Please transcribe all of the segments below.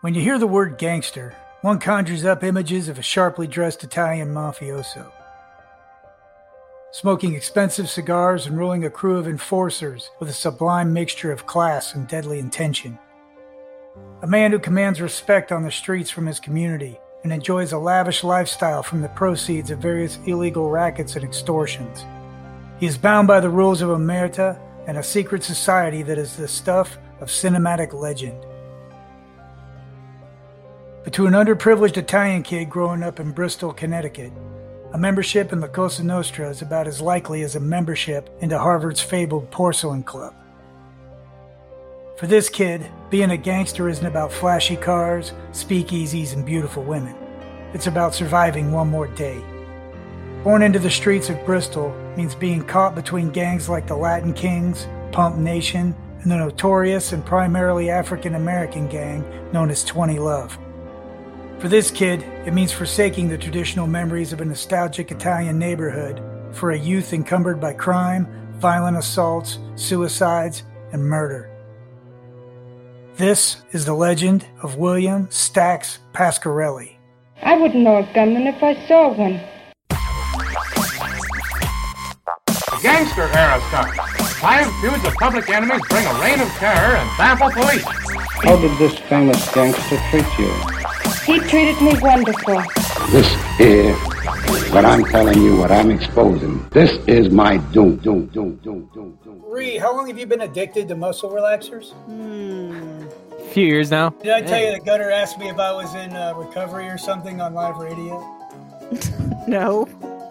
When you hear the word gangster, one conjures up images of a sharply dressed Italian mafioso. Smoking expensive cigars and ruling a crew of enforcers with a sublime mixture of class and deadly intention. A man who commands respect on the streets from his community and enjoys a lavish lifestyle from the proceeds of various illegal rackets and extortions. He is bound by the rules of Omerta and a secret society that is the stuff of cinematic legend. But to an underprivileged Italian kid growing up in Bristol, Connecticut, a membership in La Cosa Nostra is about as likely as a membership into Harvard's fabled Porcellian club. For this kid, being a gangster isn't about flashy cars, speakeasies, and beautiful women. It's about surviving one more day. Born into the streets of Bristol means being caught between gangs like the Latin Kings, Pump Nation, and the notorious and primarily African American gang known as 20 Love. For this kid, it means forsaking the traditional memories of a nostalgic Italian neighborhood for a youth encumbered by crime, violent assaults, suicides, and murder. This is the legend of William Stax Pasquarelli. I wouldn't know a gunman if I saw one. Gangster era stuff. Five feuds of public enemies bring a reign of terror and baffle police. How did this famous gangster treat you? He treated me wonderful. This is what I'm telling you, what I'm exposing. This is my doom, doom, doom, doom, doom, doom. Ree, how long have you been addicted to muscle relaxers? A few years now. Did I tell you that Gunner asked me if I was in uh, recovery or something on live radio? No.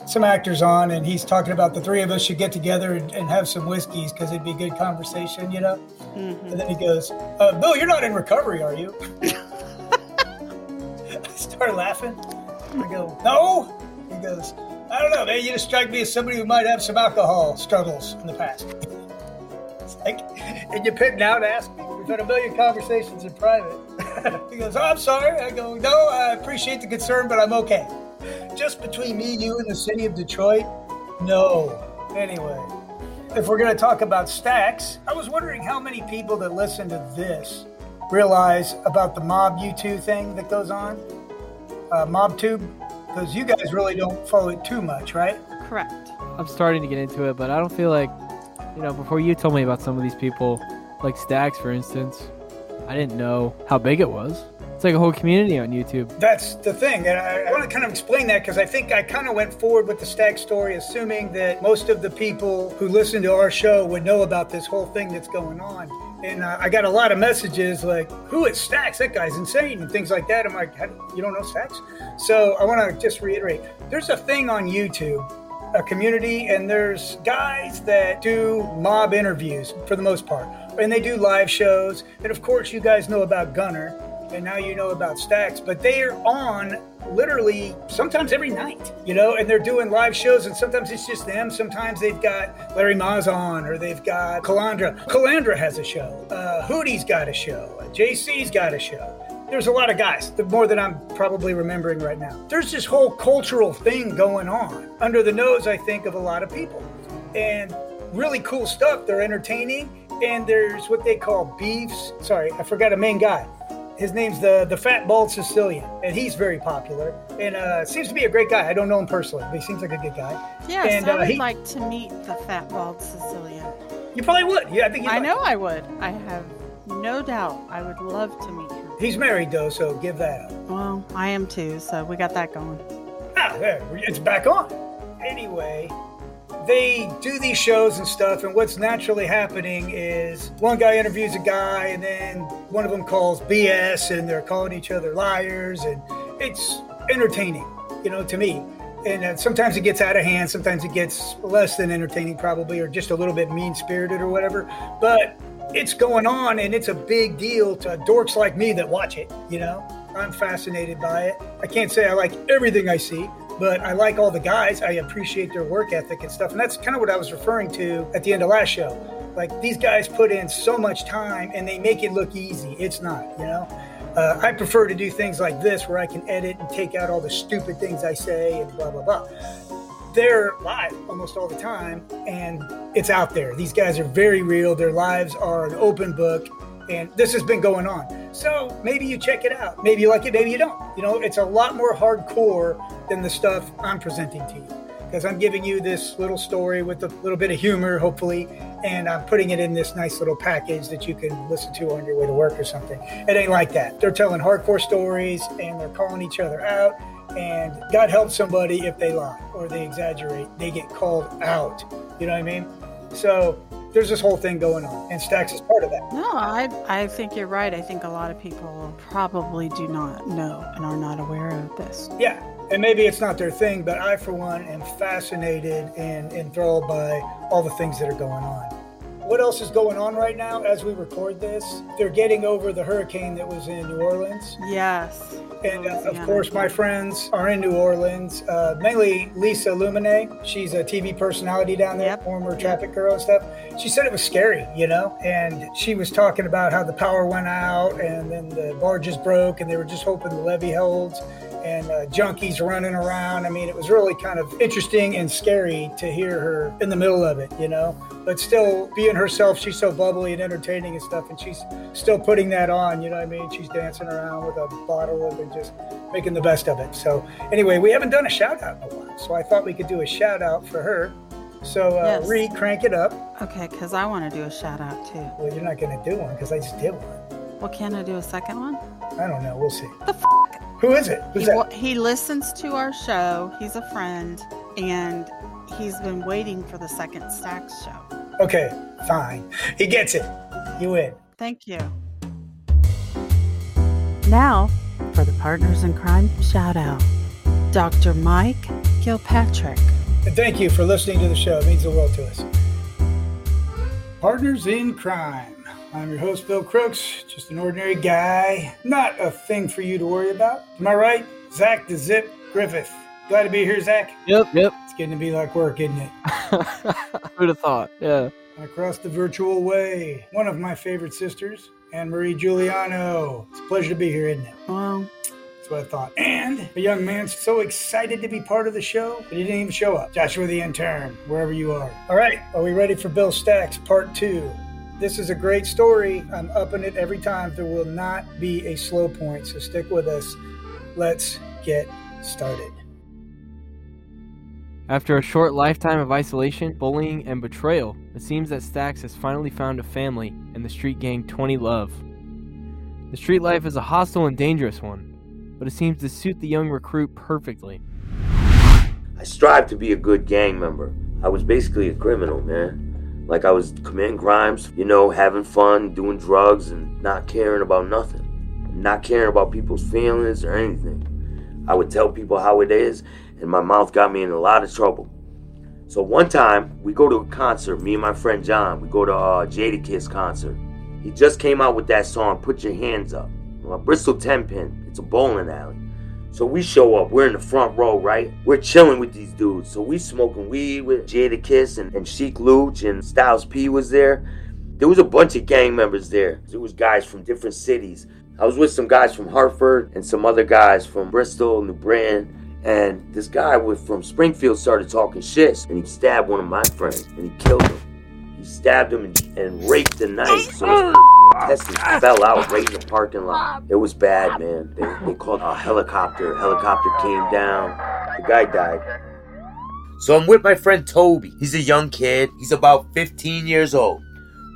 Some actors on, and he's talking about the three of us should get together and, and have some whiskeys because it'd be good conversation, you know? And then he goes, uh, Bill, you're not in recovery, are you? I start laughing. I go, No. He goes, I don't know, man. You just strike me as somebody who might have some alcohol struggles in the past. It's like, and you're pitting out to ask me? We've had a million conversations in private. he goes, oh, I'm sorry. I go, no, I appreciate the concern, but I'm okay. Just between me, you, and the city of Detroit? No. Anyway, if we're going to talk about stacks, I was wondering how many people that listen to this realize about the MobTube thing that goes on? Uh, MobTube? Because you guys really don't follow it too much, right? Correct. I'm starting to get into it, but I don't feel like, you know, before you told me about some of these people, like Stacks, for instance, I didn't know how big it was. It's like a whole community on YouTube. That's the thing. And I, I want to kind of explain that because I think I kind of went forward with the Stack story, assuming that most of the people who listen to our show would know about this whole thing that's going on. And uh, I got a lot of messages like, who is Stacks? That guy's insane, and things like that. I'm like, you don't know Stacks? So I want to just reiterate there's a thing on YouTube a community and there's guys that do mob interviews for the most part and they do live shows and of course you guys know about gunner and now you know about stacks but they are on literally sometimes every night you know and they're doing live shows and sometimes it's just them sometimes they've got larry Maz on or they've got calandra calandra has a show uh, hootie's got a show uh, jc's got a show there's a lot of guys, more than I'm probably remembering right now. There's this whole cultural thing going on under the nose, I think, of a lot of people. And really cool stuff. They're entertaining. And there's what they call beefs. Sorry, I forgot a main guy. His name's the the Fat Bald Sicilian, and he's very popular. And uh, seems to be a great guy. I don't know him personally, but he seems like a good guy. Yes, and, I uh, would he- like to meet the fat bald Sicilian. You probably would. Yeah, I think. I like know. I would. I have no doubt. I would love to meet him. He's married though, so give that up. Well, I am too, so we got that going. Ah, there, it's back on. Anyway, they do these shows and stuff, and what's naturally happening is one guy interviews a guy, and then one of them calls BS, and they're calling each other liars, and it's entertaining, you know, to me. And uh, sometimes it gets out of hand, sometimes it gets less than entertaining, probably, or just a little bit mean spirited or whatever. But it's going on, and it's a big deal to dorks like me that watch it, you know? I'm fascinated by it. I can't say I like everything I see, but I like all the guys. I appreciate their work ethic and stuff. And that's kind of what I was referring to at the end of last show. Like these guys put in so much time and they make it look easy. It's not, you know? Uh, I prefer to do things like this where I can edit and take out all the stupid things I say and blah, blah, blah. They're live almost all the time and it's out there. These guys are very real. Their lives are an open book and this has been going on. So maybe you check it out. Maybe you like it, maybe you don't. You know, it's a lot more hardcore than the stuff I'm presenting to you because I'm giving you this little story with a little bit of humor, hopefully, and I'm putting it in this nice little package that you can listen to on your way to work or something. It ain't like that. They're telling hardcore stories and they're calling each other out. And God help somebody if they lie or they exaggerate, they get called out. You know what I mean? So there's this whole thing going on, and Stacks is part of that. No, I I think you're right. I think a lot of people probably do not know and are not aware of this. Yeah, and maybe it's not their thing, but I, for one, am fascinated and enthralled by all the things that are going on. What else is going on right now as we record this? They're getting over the hurricane that was in New Orleans. Yes. And uh, of course, my friends are in New Orleans, uh, mainly Lisa Lumine. She's a TV personality down there, Yep. former traffic girl and stuff. She said it was scary, you know, and she was talking about how the power went out and then the barges broke and they were just hoping the levee holds and uh, junkies running around. I mean, it was really kind of interesting and scary to hear her in the middle of it, you know, but still being herself. She's so bubbly and entertaining and stuff, and she's still putting that on, you know what I mean? She's dancing around with a bottle of it, just making the best of it. So, anyway, we haven't done a shout out in a while, so I thought we could do a shout out for her. So, uh, Yes. Reed, crank it up. Okay, because I want to do a shout out too. Well, you're not going to do one because I just did one. Well, can I do a second one? I don't know. We'll see. The f- Who is it? Who's he, that? he listens to our show. He's a friend, and he's been waiting for the second Stacks show. Okay, fine. He gets it. You win. Thank you. Now, for the Partners in Crime shout out Dr. Mike Gilpatrick. And thank you for listening to the show. It means the world to us. Partners in Crime. I'm your host, Bill Crooks, just an ordinary guy. Not a thing for you to worry about. Am I right? Zach the Zip Griffith. Glad to be here, Zach. Yep, yep. It's getting to be like work, isn't it? Who'd have thought? Yeah. Across the virtual way, one of my favorite sisters, Anne Marie Giuliano. It's a pleasure to be here, isn't it? Well, That's what I thought. And a young man so excited to be part of the show, but he didn't even show up. Joshua the intern, wherever you are. All right, are we ready for Bill Stacks part two? This is a great story. I'm upping it every time. There will not be a slow point, so stick with us. Let's get started. After a short lifetime of isolation, bullying, and betrayal, it seems that Stax has finally found a family in the street gang 20 Love. The street life is a hostile and dangerous one, but it seems to suit the young recruit perfectly. I strive to be a good gang member. I was basically a criminal, man. Like I was committing crimes, you know, having fun, doing drugs, and not caring about nothing. Not caring about people's feelings or anything. I would tell people how it is, and my mouth got me in a lot of trouble. So one time, we go to a concert, me and my friend John, we go to a Jadakiss concert. He just came out with that song, Put Your Hands Up. A Bristol 10 pin, it's a bowling alley. So we show up, we're in the front row, right? We're chilling with these dudes. So we smoking weed with Jadakiss and, and Sheek Louch and Styles P was there. There was a bunch of gang members there. There was guys from different cities. I was with some guys from Hartford and some other guys from Bristol, New Britain. And this guy with from Springfield started talking shit and he stabbed one of my friends and he killed him. He stabbed him and, and raped the knife. So his oh. intestines fell out right in the parking lot. It was bad, man. They, they called a helicopter. Helicopter came down. The guy died. So I'm with my friend Toby. He's a young kid. He's about 15 years old.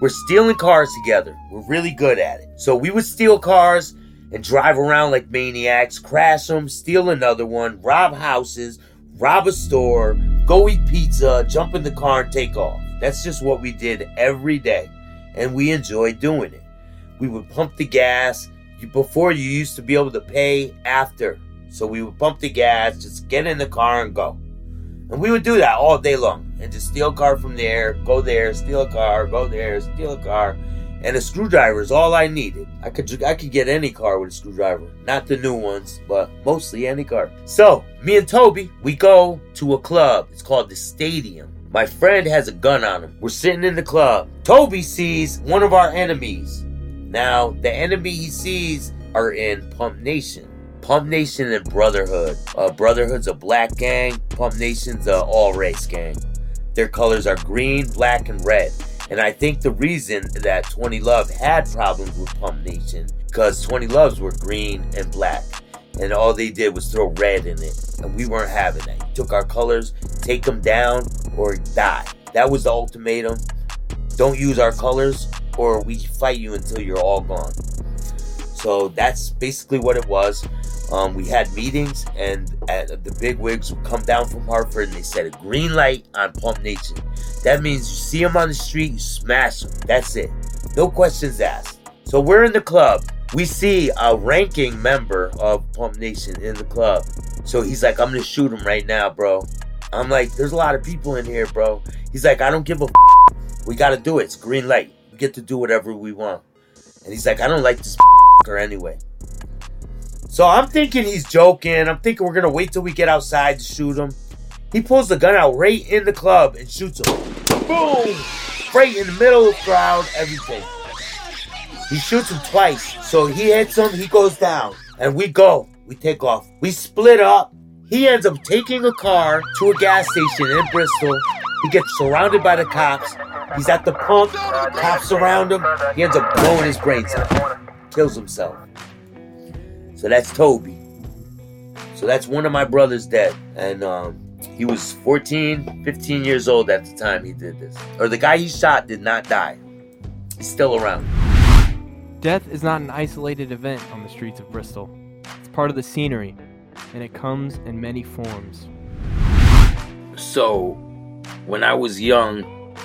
We're stealing cars together. We're really good at it. So we would steal cars and drive around like maniacs, crash them, steal another one, rob houses, rob a store, go eat pizza, jump in the car and take off. That's just what we did every day. And we enjoyed doing it. We would pump the gas. Before you used to be able to pay after. So we would pump the gas, just get in the car and go. And we would do that all day long and just steal a car from there, go there, steal a car, go there, steal a car. And a screwdriver is all I needed. I could I could get any car with a screwdriver. Not the new ones, but mostly any car. So, me and Toby, we go to a club. It's called the Stadium. My friend has a gun on him. We're sitting in the club. Toby sees one of our enemies. Now, the enemy he sees are in Pump Nation. Pump Nation and Brotherhood. Uh, Brotherhood's a black gang. Pump Nation's a all race gang. Their colors are green, black, and red. And I think the reason that 20 Love had problems with Pump Nation because 20 Loves were green and black. And all they did was throw red in it. And we weren't having that. You took our colors, take them down, or die. That was the ultimatum. Don't use our colors, or we fight you until you're all gone. So that's basically what it was. Um, we had meetings, and at, the big wigs would come down from Hartford, and they set a green light on Pump Nation. That means you see them on the street, you smash them. That's it. No questions asked. So we're in the club. We see a ranking member of Pump Nation in the club. So he's like, I'm gonna shoot him right now, bro. I'm like, there's a lot of people in here, bro. He's like, I don't give a. F-. We gotta do it. It's green light. We get to do whatever we want. And he's like, I don't like this or anyway. So I'm thinking he's joking. I'm thinking we're gonna wait till we get outside to shoot him. He pulls the gun out right in the club and shoots him. Boom! Right in the middle of the crowd, everything. He shoots him twice. So he hits him, he goes down. And we go. We take off. We split up. He ends up taking a car to a gas station in Bristol. He gets surrounded by the cops. He's at the pump. Cops surround him. He ends up blowing his brains out. Kills himself. So that's Toby. So that's one of my brothers dead. And um, he was 14, 15 years old at the time he did this. Or the guy he shot did not die. He's still around. Death is not an isolated event on the streets of Bristol. It's part of the scenery, and it comes in many forms. So, when I was young,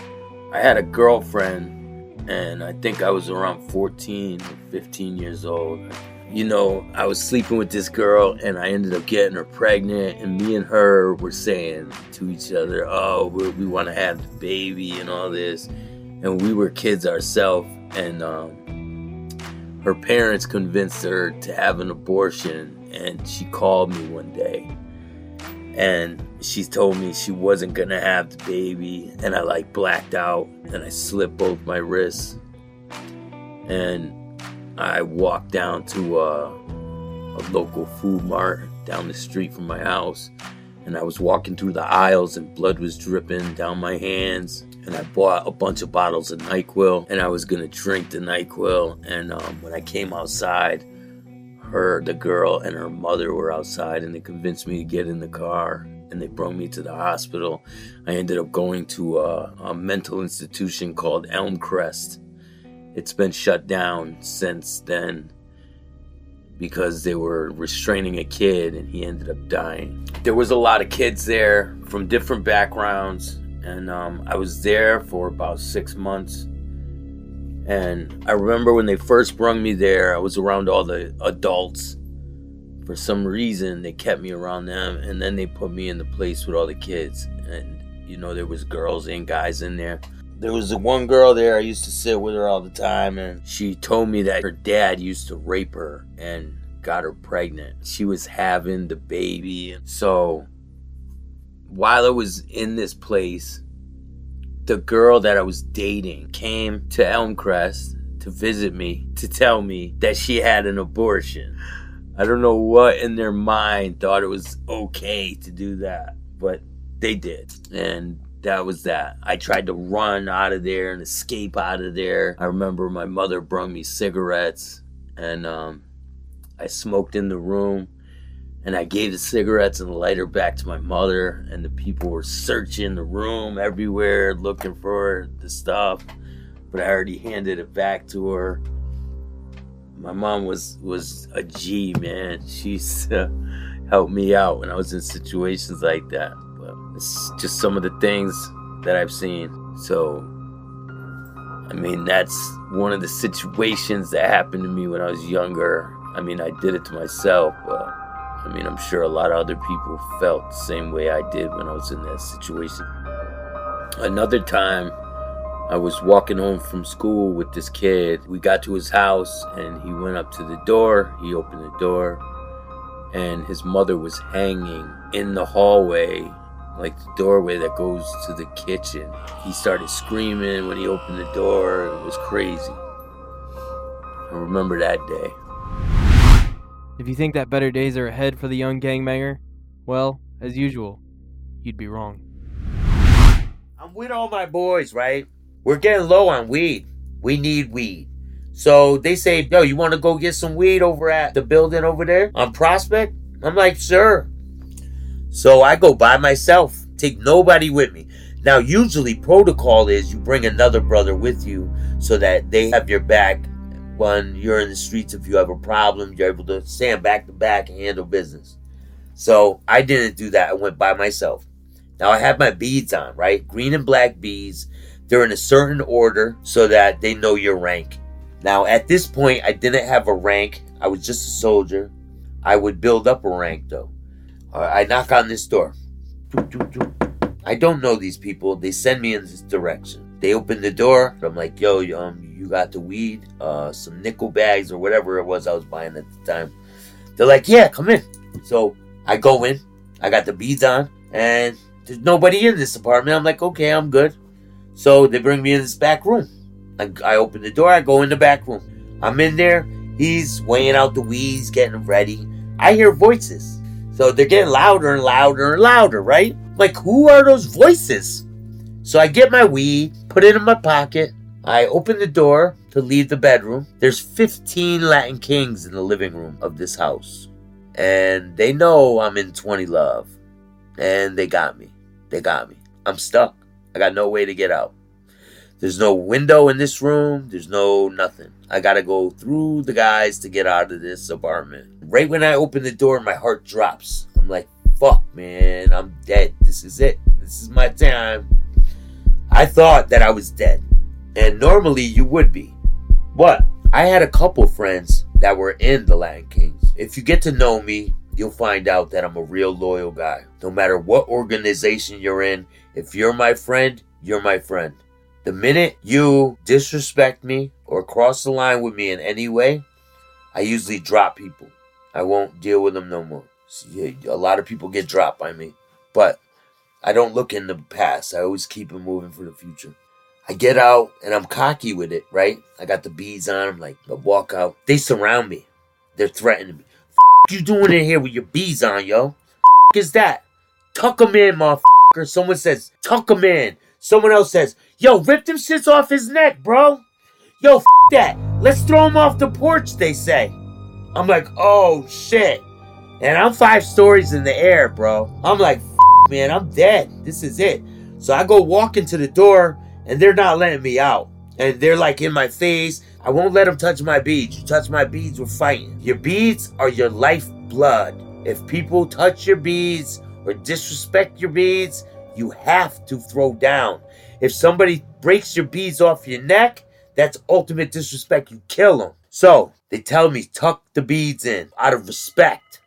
I had a girlfriend, and I think I was around 14 or 15 years old you know, I was sleeping with this girl and I ended up getting her pregnant, and me and her were saying to each other, "Oh, we, we want to have the baby and all this," and we were kids ourselves, and um, her parents convinced her to have an abortion, and she called me one day, and she told me she wasn't gonna have the baby, and I like blacked out, and I slipped both my wrists, and I walked down to a, a local food mart down the street from my house, and I was walking through the aisles, and blood was dripping down my hands. And I bought a bunch of bottles of NyQuil, and I was gonna drink the NyQuil. And um, when I came outside, her, the girl, and her mother were outside, and they convinced me to get in the car and they brought me to the hospital. I ended up going to a, a mental institution called Elmcrest it's been shut down since then because they were restraining a kid and he ended up dying. There was a lot of kids there from different backgrounds, and um, I was there for about six months. And I remember when they first brought me there, I was around all the adults. For some reason, they kept me around them, and then they put me in the place with all the kids. And you know, there was girls and guys in there. There was one girl there, I used to sit with her all the time, and she told me that her dad used to rape her and got her pregnant. She was having the baby. So while I was in this place, the girl that I was dating came to Elmcrest to visit me to tell me that she had an abortion. I don't know what in their mind thought it was okay to do that, but they did. And that was that. I tried to run out of there and escape out of there. I remember my mother brought me cigarettes and um, I smoked in the room and I gave the cigarettes and the lighter back to my mother and the people were searching the room everywhere looking for the stuff but I already handed it back to her. My mom was was a G, man. She's helped me out when I was in situations like that. It's just some of the things that I've seen. So, I mean, that's one of the situations that happened to me when I was younger. I mean, I did it to myself, but I mean, I'm sure a lot of other people felt the same way I did when I was in that situation. Another time, I was walking home from school with this kid. We got to his house and he went up to the door. He opened the door and his mother was hanging in the hallway like the doorway that goes to the kitchen. He started screaming when he opened the door. It was crazy. I remember that day. If you think that better days are ahead for the young gangbanger, well, as usual, you'd be wrong. I'm with all my boys, right? We're getting low on weed. We need weed. So they say, yo, you want to go get some weed over at the building over there on Prospect? I'm like, sure. So I go by myself, take nobody with me. Now, usually protocol is you bring another brother with you so that they have your back when you're in the streets. If you have a problem, you're able to stand back to back and handle business. So I didn't do that. I went by myself. Now I have my beads on, right? Green and black beads. They're in a certain order so that they know your rank. Now at this point, I didn't have a rank. I was just a soldier. I would build up a rank though. I knock on this door. I don't know these people. They send me in this direction. They open the door. I'm like, yo, um, you got the weed, uh, some nickel bags or whatever it was I was buying at the time. They're like, yeah, come in. So I go in. I got the beads on, and there's nobody in this apartment. I'm like, okay, I'm good. So they bring me in this back room. I, I open the door. I go in the back room. I'm in there. He's weighing out the weeds, getting ready. I hear voices. So they're getting louder and louder and louder, right? Like, who are those voices? So I get my weed, put it in my pocket. I open the door to leave the bedroom. There's 15 Latin Kings in the living room of this house. And they know I'm in 20 Love. And they got me. They got me. I'm stuck. I got no way to get out. There's no window in this room. There's no nothing. I gotta go through the guys to get out of this apartment. Right when I open the door, my heart drops. I'm like, fuck, man, I'm dead. This is it. This is my time. I thought that I was dead. And normally you would be. But I had a couple friends that were in the Latin Kings. If you get to know me, you'll find out that I'm a real loyal guy. No matter what organization you're in, if you're my friend, you're my friend. The minute you disrespect me or cross the line with me in any way, I usually drop people. I won't deal with them no more. See, a lot of people get dropped by me, but I don't look in the past. I always keep it moving for the future. I get out and I'm cocky with it, right? I got the beads on. I'm like, I walk out. They surround me. They're threatening me. You doing in here with your beads on, yo? F- is that? Tuck them in, motherfucker. Someone says, tuck them in. Someone else says, yo, rip them shits off his neck, bro. Yo, f- that. Let's throw him off the porch, they say. I'm like, oh, shit. And I'm five stories in the air, bro. I'm like, man, I'm dead. This is it. So I go walk into the door and they're not letting me out. And they're like in my face. I won't let them touch my beads. You touch my beads, we're fighting. Your beads are your lifeblood. If people touch your beads or disrespect your beads, you have to throw down. If somebody breaks your beads off your neck, that's ultimate disrespect. You kill them. So they tell me tuck the beads in out of respect,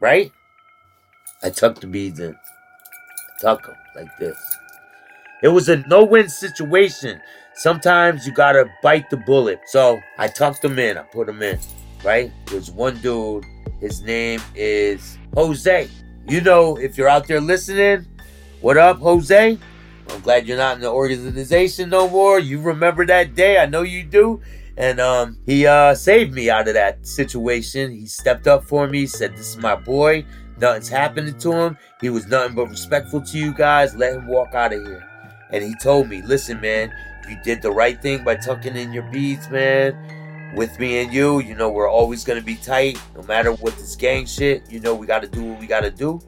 right? I tuck the beads in. Tuck them like this. It was a no win situation. Sometimes you gotta bite the bullet. So I tucked them in. I put them in. Right? There's one dude. His name is Jose. You know, if you're out there listening, what up, Jose? I'm glad you're not in the organization no more. You remember that day. I know you do. And um, he uh, saved me out of that situation. He stepped up for me, said, This is my boy. Nothing's happening to him. He was nothing but respectful to you guys. Let him walk out of here. And he told me, listen, man, you did the right thing by tucking in your beads, man. With me and you, you know, we're always going to be tight. No matter what this gang shit, you know, we got to do what we got to do.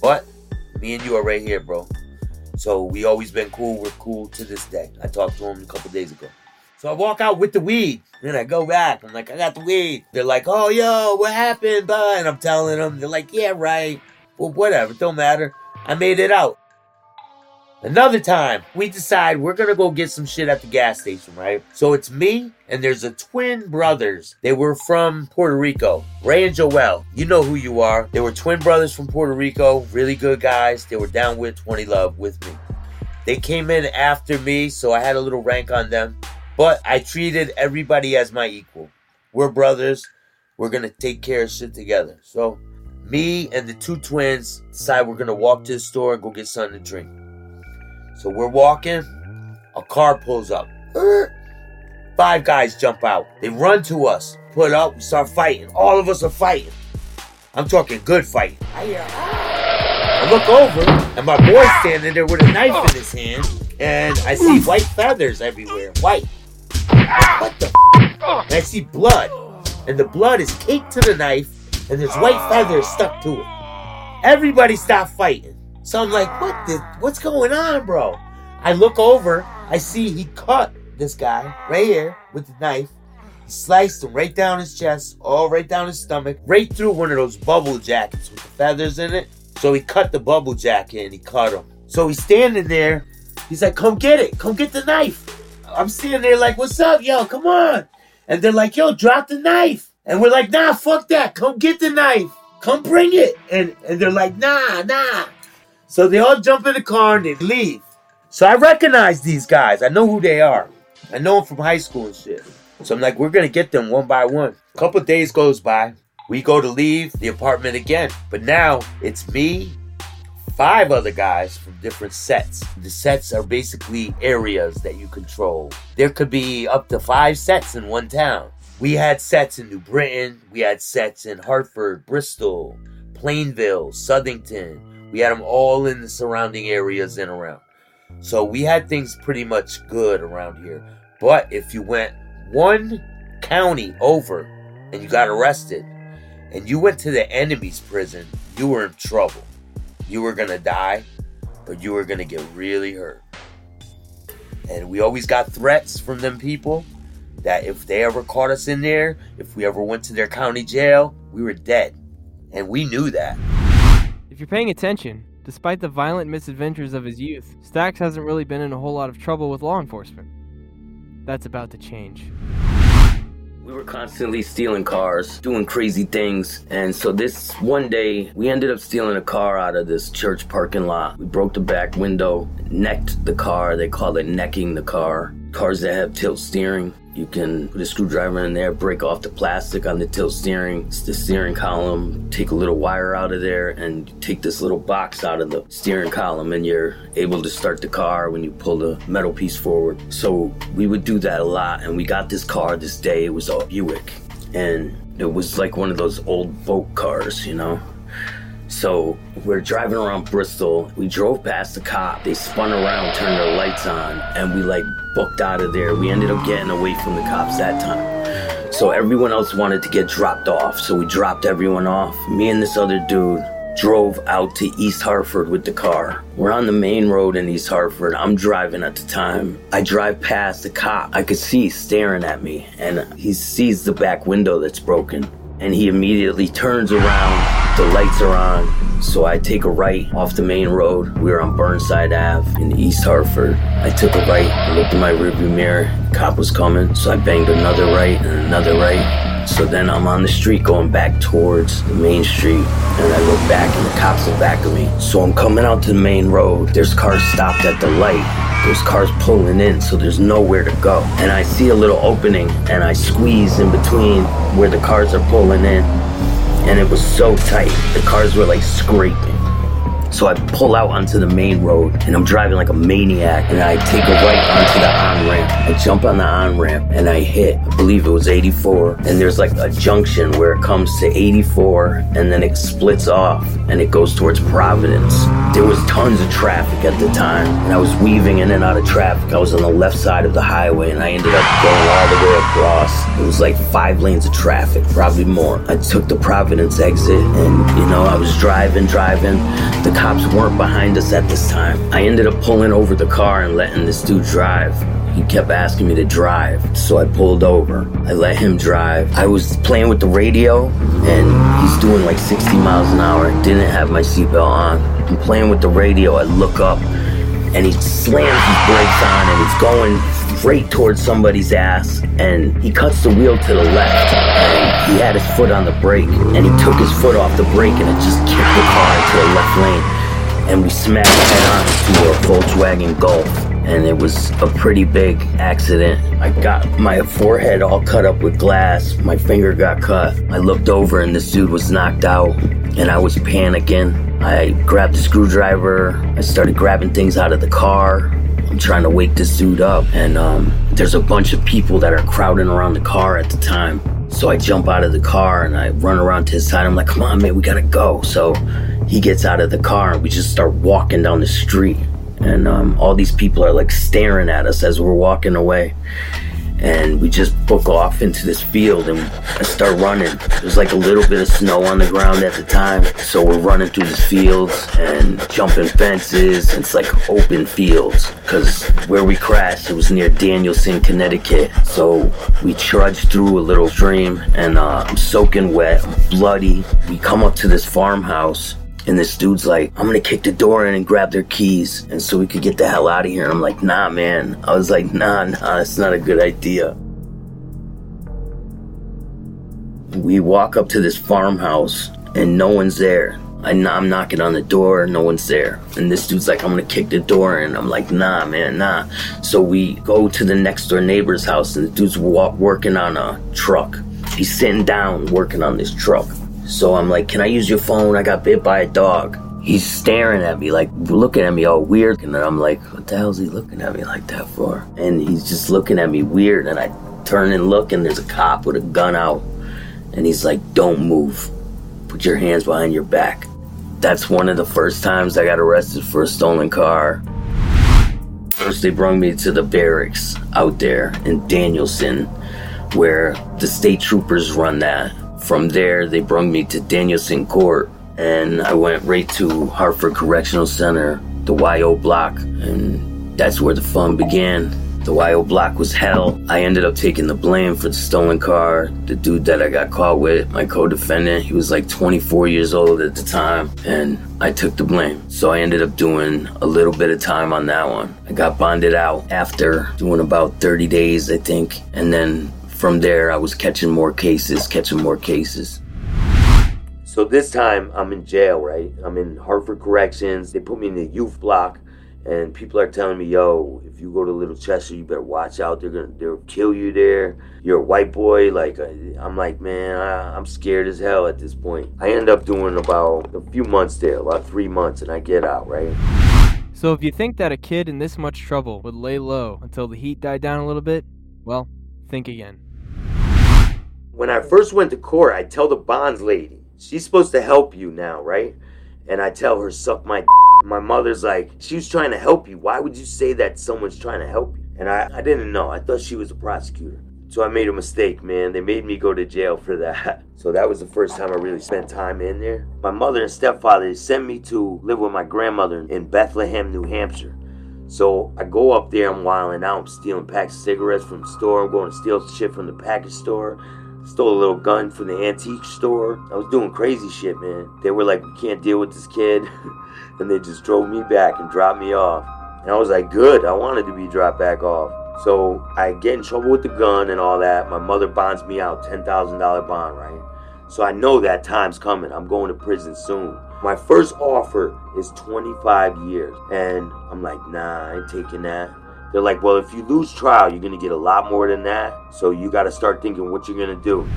But me and you are right here, bro. So we always been cool. We're cool to this day. I talked to him a couple days ago. So I walk out with the weed. Then I go back. I'm like, I got the weed. They're like, oh, yo, what happened? Bud? And I'm telling them. They're like, yeah, right. Well, whatever. Don't matter. I made it out. Another time, we decide we're gonna go get some shit at the gas station, right? So it's me and there's a twin brothers. They were from Puerto Rico, Ray and Joel. You know who you are. They were twin brothers from Puerto Rico, really good guys. They were down with 20 Love with me. They came in after me, so I had a little rank on them, but I treated everybody as my equal. We're brothers. We're gonna take care of shit together. So me and the two twins decide we're gonna walk to the store and go get something to drink. So we're walking, a car pulls up. Five guys jump out. They run to us, put up, we start fighting. All of us are fighting. I'm talking good fighting. I, look over, and my boy's standing there with a knife in his hand, and I see white feathers everywhere. White. What the? F-? and I see blood, and the blood is caked to the knife, and there's white feathers stuck to it. Everybody stopped fighting. So I'm like, what the, what's going on, bro? I look over, I see he cut this guy right here with the knife. He sliced him right down his chest, all right down his stomach, right through one of those bubble jackets with the feathers in it. So he cut the bubble jacket and he cut him. So he's standing there. He's like, come get it. Come get the knife. I'm standing there like, what's up, yo? Come on. And they're like, yo, drop the knife. And we're like, nah, fuck that. Come get the knife. Come bring it. And, and they're like, nah, nah. So they all jump in the car and they leave. So I recognize these guys. I know who they are. I know them from high school and shit. So I'm like, we're gonna get them one by one. A couple days goes by. We go to leave the apartment again. But now it's me, five other guys from different sets. The sets are basically areas that you control. There could be up to five sets in one town. We had sets in New Britain, we had sets in Hartford, Bristol, Plainville, Southington. We had them all in the surrounding areas and around. So we had things pretty much good around here. But if you went one county over and you got arrested and you went to the enemy's prison, you were in trouble. You were gonna die, but you were gonna get really hurt. And we always got threats from them people that if they ever caught us in there, if we ever went to their county jail, we were dead. And we knew that. If you're paying attention, despite the violent misadventures of his youth, Stacks hasn't really been in a whole lot of trouble with law enforcement. That's about to change. We were constantly stealing cars, doing crazy things. And so this one day, we ended up stealing a car out of this church parking lot. We broke the back window, necked the car. They call it necking the car. Cars that have tilt steering. You can put a screwdriver in there, break off the plastic on the tilt steering, the steering column, take a little wire out of there, and take this little box out of the steering column, and you're able to start the car when you pull the metal piece forward. So we would do that a lot, and we got this car this day. It was a Buick, and it was like one of those old boat cars, you know? So we're driving around Bristol. We drove past the cop. They spun around, turned their lights on, and we like booked out of there. We ended up getting away from the cops that time. So everyone else wanted to get dropped off. So we dropped everyone off. Me and this other dude drove out to East Hartford with the car. We're on the main road in East Hartford. I'm driving at the time. I drive past the cop. I could see he's staring at me, and he sees the back window that's broken. And he immediately turns around the lights are on, so I take a right off the main road. We were on Burnside Ave in East Hartford. I took a right, I looked in my rearview mirror, cop was coming, so I banged another right and another right. So then I'm on the street going back towards the main street, and I look back and the cops are back of me. So I'm coming out to the main road. There's cars stopped at the light. There's cars pulling in, so there's nowhere to go. And I see a little opening, and I squeeze in between where the cars are pulling in and it was so tight. The cars were like scraping. So I pull out onto the main road and I'm driving like a maniac and I take a right onto the on ramp. I jump on the on ramp and I hit, I believe it was 84. And there's like a junction where it comes to 84 and then it splits off and it goes towards Providence. There was tons of traffic at the time and I was weaving in and out of traffic. I was on the left side of the highway and I ended up going all the way across. It was like five lanes of traffic, probably more. I took the Providence exit and you know, I was driving, driving. The cops weren't behind us at this time. I ended up pulling over the car and letting this dude drive. He kept asking me to drive, so I pulled over. I let him drive. I was playing with the radio, and he's doing like 60 miles an hour. Didn't have my seatbelt on. I'm playing with the radio. I look up, and he slams his brakes on, and he's going straight towards somebody's ass. And he cuts the wheel to the left, and he had his foot on the brake, and he took his foot off the brake, and it just kicked the car into the left lane and we smashed head on to a Volkswagen Golf. And it was a pretty big accident. I got my forehead all cut up with glass. My finger got cut. I looked over and this dude was knocked out. And I was panicking. I grabbed a screwdriver. I started grabbing things out of the car. I'm trying to wake this dude up. And um, there's a bunch of people that are crowding around the car at the time. So I jump out of the car and I run around to his side. I'm like, come on, man, we gotta go. So he gets out of the car and we just start walking down the street. And um, all these people are like staring at us as we're walking away. and we just book off into this field and I start running. There's like a little bit of snow on the ground at the time, so we're running through these fields and jumping fences. It's like open fields because where we crashed, it was near Danielson, Connecticut. So we trudged through a little stream and uh, I'm soaking wet, bloody. We come up to this farmhouse and this dude's like, I'm gonna kick the door in and grab their keys, and so we could get the hell out of here. And I'm like, nah, man. I was like, nah, nah, it's not a good idea. We walk up to this farmhouse, and no one's there. I, am knocking on the door, no one's there. And this dude's like, I'm gonna kick the door in. I'm like, nah, man, nah. So we go to the next door neighbor's house, and the dude's working on a truck. He's sitting down working on this truck. So I'm like, can I use your phone? I got bit by a dog. He's staring at me, like looking at me all weird. And I'm like, what the hell's he looking at me like that for? And he's just looking at me weird. And I turn and look, and there's a cop with a gun out. And he's like, don't move. Put your hands behind your back. That's one of the first times I got arrested for a stolen car. First, they brought me to the barracks out there in Danielson, where the state troopers run that. From there, they brought me to Danielson Court, and I went right to Hartford Correctional Center, the YO block, and that's where the fun began. The YO block was hell. I ended up taking the blame for the stolen car. The dude that I got caught with, my co defendant, he was like 24 years old at the time, and I took the blame. So I ended up doing a little bit of time on that one. I got bonded out after doing about 30 days, I think, and then from there, I was catching more cases, catching more cases. So this time, I'm in jail, right? I'm in Hartford Corrections. They put me in the youth block, and people are telling me, "Yo, if you go to Little Chester, you better watch out. They're gonna, they'll kill you there. You're a white boy." Like, uh, I'm like, man, I, I'm scared as hell at this point. I end up doing about a few months there, about three months, and I get out, right? So if you think that a kid in this much trouble would lay low until the heat died down a little bit, well, think again. When I first went to court, I tell the bonds lady, she's supposed to help you now, right? And I tell her, suck my d-. My mother's like, she was trying to help you. Why would you say that someone's trying to help you? And I, I didn't know. I thought she was a prosecutor. So I made a mistake, man. They made me go to jail for that. So that was the first time I really spent time in there. My mother and stepfather sent me to live with my grandmother in Bethlehem, New Hampshire. So I go up there, I'm wilding out, I'm stealing packs of cigarettes from the store, I'm going to steal shit from the package store. Stole a little gun from the antique store. I was doing crazy shit, man. They were like, we can't deal with this kid. and they just drove me back and dropped me off. And I was like, good. I wanted to be dropped back off. So I get in trouble with the gun and all that. My mother bonds me out, $10,000 bond, right? So I know that time's coming. I'm going to prison soon. My first offer is 25 years. And I'm like, nah, I ain't taking that. They're like, well, if you lose trial, you're to get a lot more than that. So you got to start thinking what you're to do.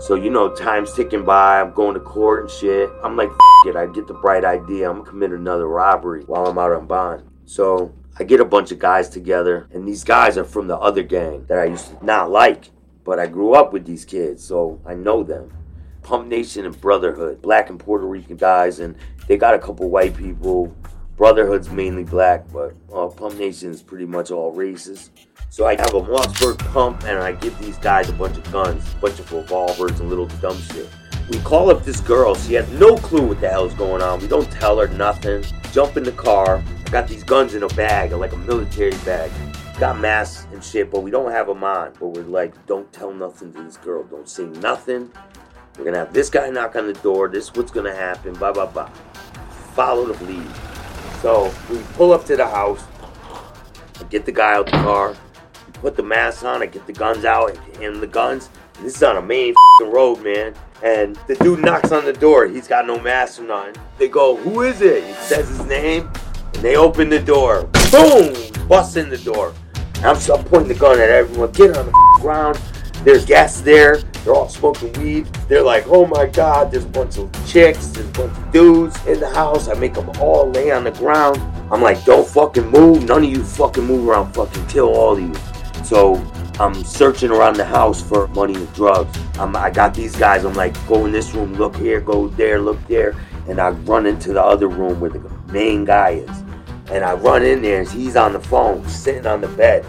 So, you know, time's ticking by. I'm going to court and shit. I'm like, it. I get the bright idea. I'm to commit another robbery while I'm out on bond. So I get a bunch of guys together. And these guys are from the other gang that I used to not like. But I grew up with these kids. So I know them. Pump Nation and Brotherhood, black and Puerto Rican guys. And they got a couple white people Brotherhood's mainly black, but uh, Pump Nation is pretty much all races. So I have a Mossberg pump and I give these guys a bunch of guns, a bunch of revolvers and little dumb shit. We call up this girl. She has no clue what the hell's going on. We don't tell her nothing. Jump in the car. I got these guns in a bag, like a military bag. Got masks and shit, but we don't have them on. But we're like, don't tell nothing to this girl. Don't say nothing. We're gonna have this guy knock on the door. This is what's gonna happen. Blah blah blah. Follow the lead. So we pull up to the house, I get the guy out the car, put the mask on, I get the guns out, and the guns. This is on a main road, man. And the dude knocks on the door. He's got no mask or nothing. They go, "Who is it?" He says his name, and they open the door. Boom! Bust in the door. I'm, I'm pointing the gun at everyone. Get on the ground. There's gas there. They're all smoking weed. They're like, oh my god, there's a bunch of chicks, there's a bunch of dudes in the house. I make them all lay on the ground. I'm like, don't fucking move. None of you fucking move around. Fucking kill all of you. So I'm searching around the house for money and drugs. I'm, I got these guys. I'm like, go in this room, look here, go there, look there. And I run into the other room where the main guy is. And I run in there, and he's on the phone, sitting on the bed.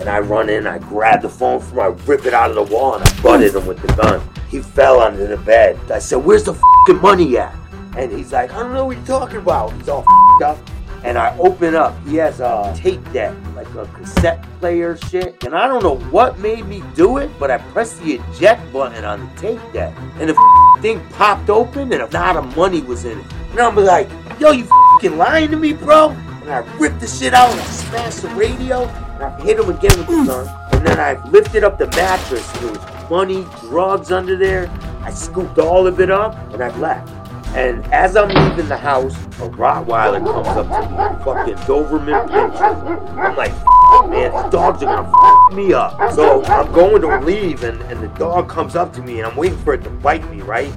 And I run in, I grab the phone from him, I rip it out of the wall, and I butted him with the gun. He fell under the bed. I said, Where's the fucking money at? And he's like, I don't know what you're talking about. He's all fed up. And I open up. He has a tape deck, like a cassette player shit. And I don't know what made me do it, but I pressed the eject button on the tape deck. And the thing popped open and a lot of money was in it. And I'm like, yo, you fucking lying to me, bro? And I ripped the shit out and I smashed the radio. I hit him again with the mm. gun. And then I lifted up the mattress. And there was money, drugs under there. I scooped all of it up and I left. And as I'm leaving the house, a Rottweiler comes up to me, a fucking Doberman Pinscher. I'm like, "F- man, these dogs are gonna f- me up. So I'm going to leave, and, and the dog comes up to me, and I'm waiting for it to bite me, right?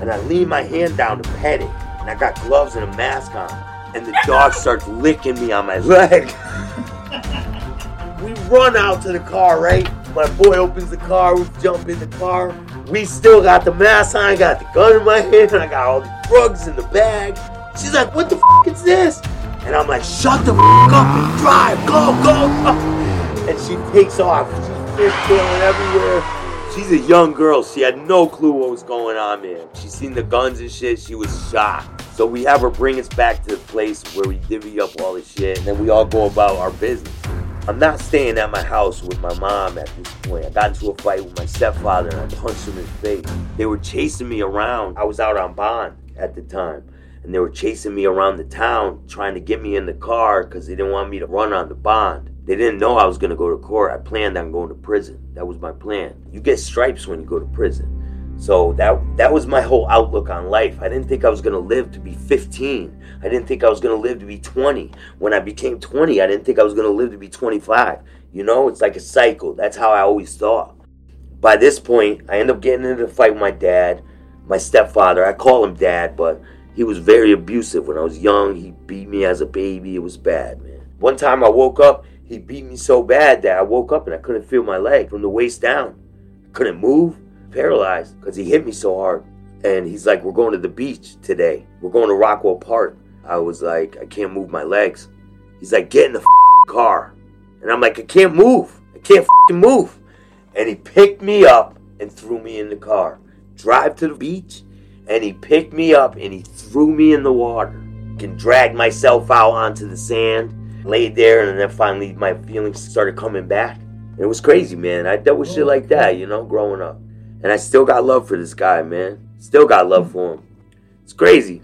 And I lean my hand down to pet it, and I got gloves and a mask on, and the dog starts licking me on my leg. we run out to the car, right? My boy opens the car, we jump in the car. We still got the mask on, I got the gun in my hand, and I got all the drugs in the bag. She's like, what the f is this? And I'm like, shut the f up and drive, go, go, go. And she takes off. She's fishtailing everywhere. She's a young girl. She had no clue what was going on, man. She seen the guns and shit. She was shocked. So we have her bring us back to the place where we divvy up all the shit, and then we all go about our business. I'm not staying at my house with my mom at this point. I got into a fight with my stepfather and I punched him in the face. They were chasing me around. I was out on bond at the time. And they were chasing me around the town trying to get me in the car because they didn't want me to run on the bond. They didn't know I was going to go to court. I planned on going to prison. That was my plan. You get stripes when you go to prison. So that that was my whole outlook on life. I didn't think I was gonna live to be 15. I didn't think I was gonna live to be 20. When I became 20, I didn't think I was gonna live to be 25. You know, it's like a cycle. That's how I always thought. By this point, I end up getting into a fight with my dad, my stepfather. I call him dad, but he was very abusive when I was young. He beat me as a baby. It was bad, man. One time I woke up, he beat me so bad that I woke up and I couldn't feel my leg from the waist down. I couldn't move paralyzed because he hit me so hard. And he's like, We're going to the beach today. We're going to Rockwell Park. I was like, I can't move my legs. He's like, Get in the car. And I'm like, I can't move. I can't move. And he picked me up and threw me in the car. Drive to the beach. And he picked me up and he threw me in the water. Can drag myself out onto the sand, laid there, and then finally my feelings started coming back. It was crazy, man. I dealt with shit oh. like that, you know, growing up. And I still got love for this guy, man. Still got love for him. It's crazy.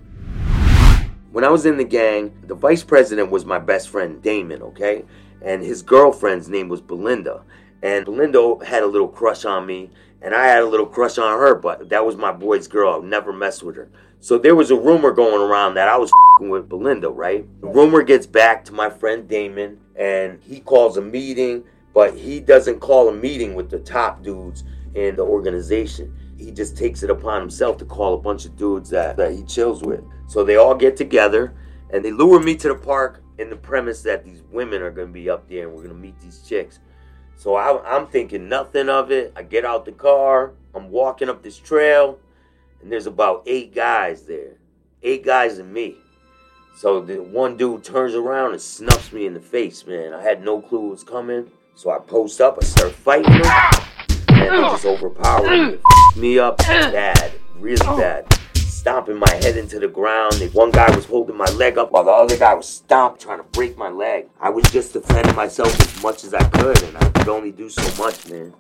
When I was in the gang, the vice president was my best friend, Damon, okay? And his girlfriend's name was Belinda. And Belinda had a little crush on me, and I had a little crush on her, but that was my boy's girl. I never messed with her. So there was a rumor going around that I was with Belinda, right? The rumor gets back to my friend Damon, and he calls a meeting, but he doesn't call a meeting with the top dudes in the organization. He just takes it upon himself to call a bunch of dudes that, that he chills with. So they all get together and they lure me to the park in the premise that these women are going to be up there and we're going to meet these chicks. So I, I'm thinking nothing of it. I get out the car, I'm walking up this trail, and there's about eight guys there. Eight guys and me. So the one dude turns around and snuffs me in the face, man. I had no clue what was coming. So I post up, I start fighting him and just overpowered me, up bad, really bad. Stomping my head into the ground. They- One guy was holding my leg up while the other guy was stomping, trying to break my leg. I was just defending myself as much as I could, and I could only do so much, man.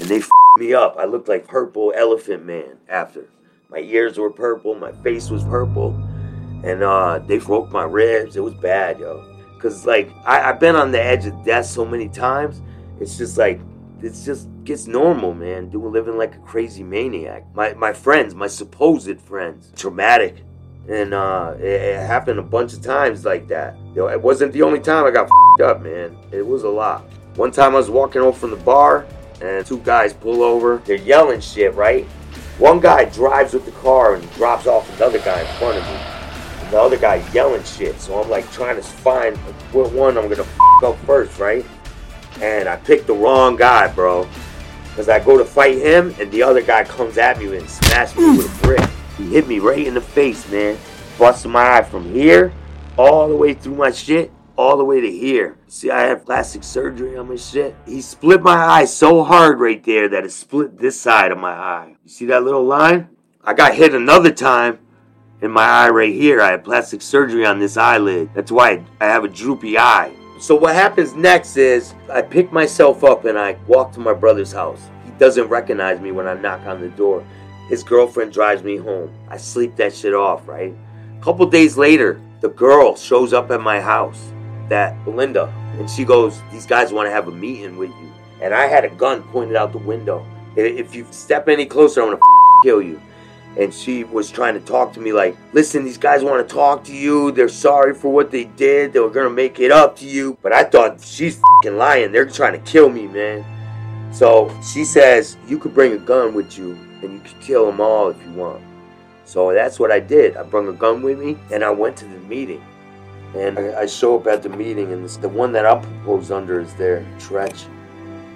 And they me up. I looked like Purple Elephant Man after. My ears were purple, my face was purple, and uh, they broke my ribs. It was bad, yo. Cause like I, I've been on the edge of death so many times. It's just like it's just gets normal, man. Doing living like a crazy maniac. My my friends, my supposed friends, traumatic, and uh, it, it happened a bunch of times like that. You know, it wasn't the only time I got up, man. It was a lot. One time I was walking home from the bar, and two guys pull over. They're yelling shit, right? One guy drives with the car and drops off another guy in front of me. And the other guy yelling shit. So I'm like trying to find what one I'm gonna up first, right? And I picked the wrong guy, bro. Because I go to fight him, and the other guy comes at me and smashes me with a brick. He hit me right in the face, man. Busted my eye from here all the way through my shit all the way to here. See, I have plastic surgery on my shit. He split my eye so hard right there that it split this side of my eye. You see that little line? I got hit another time in my eye right here. I had plastic surgery on this eyelid. That's why I have a droopy eye. So what happens next is I pick myself up and I walk to my brother's house. He doesn't recognize me when I knock on the door. His girlfriend drives me home. I sleep that shit off, right? A couple days later, the girl shows up at my house, that Belinda, and she goes, These guys want to have a meeting with you. And I had a gun pointed out the window. If you step any closer, I'm gonna kill you and she was trying to talk to me like, listen, these guys want to talk to you. They're sorry for what they did. They were to make it up to you. But I thought she's lying. They're trying to kill me, man. So she says, you could bring a gun with you and you could kill them all if you want. So that's what I did. I brought a gun with me and I went to the meeting. And I show up at the meeting and the one that I'm proposed under is there, Tretch.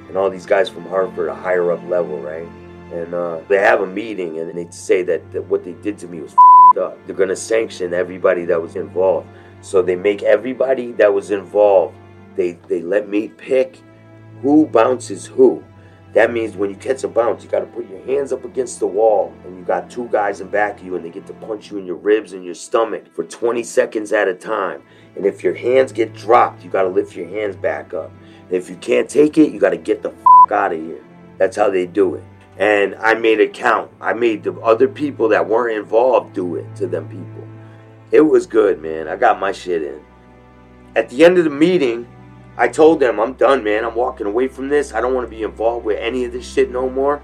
And all these guys from Hartford a higher up level, right? And uh, they have a meeting and they say that, that what they did to me was up. They're to sanction everybody that was involved. So they make everybody that was involved. They they let me pick who bounces who. That means when you catch a bounce, you got to put your hands up against the wall, and you got two guys in back of you, and they get to punch you in your ribs and your stomach for 20 seconds at a time. And if your hands get dropped, you got to lift your hands back up. And if you can't take it, you got to get the out of here. That's how they do it and I made it count. I made the other people that weren't involved do it to them people. It was good, man. I got my shit in. At the end of the meeting, I told them I'm done, man. I'm walking away from this. I don't want to be involved with any of this shit no more.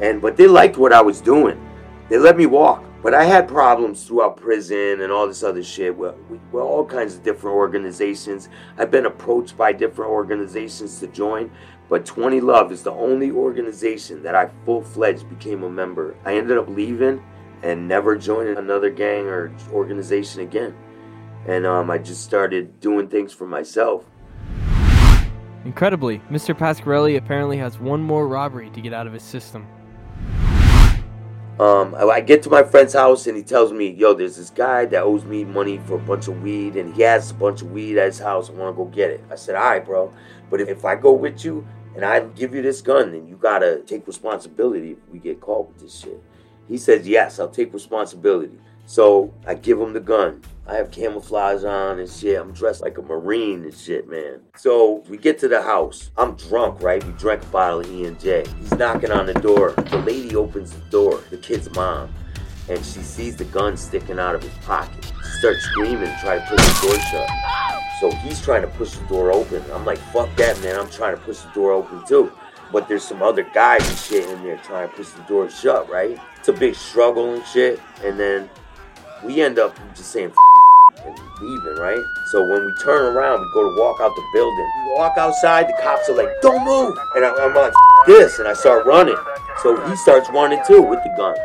And but they liked what I was doing. They let me walk. But I had problems throughout prison and all this other shit with, with, all kinds of different organizations. I've been approached by different organizations to join. But 20 Love is the only organization that I full fledged became a member. I ended up leaving and never joining another gang or organization again. And um, I just started doing things for myself. Incredibly, Mr. Pasquarelli apparently has one more robbery to get out of his system. Um, I get to my friend's house and he tells me, "Yo, there's this guy that owes me money for a bunch of weed, and he has a bunch of weed at his house. I want to go get it." I said, "All right, bro, but if, if I go with you and I give you this gun, then you gotta take responsibility if we get caught with this shit." He says, "Yes, I'll take responsibility." So I give him the gun. I have camouflage on and shit. I'm dressed like a Marine and shit, man. So we get to the house. I'm drunk, right? We drank a bottle of E&J. He's knocking on the door. The lady opens the door, the kid's mom, and she sees the gun sticking out of his pocket. She starts screaming, trying to push the door shut. So he's trying to push the door open. I'm like, fuck that, man. I'm trying to push the door open too. But there's some other guys and shit in there trying to push the door shut, right? It's a big struggle and shit. And then we end up just saying and leaving, right? So when we turn around, we go to walk out the building. We walk outside, the cops are like, don't move. And I, am like, this, and I start running. So he starts running too with the gun.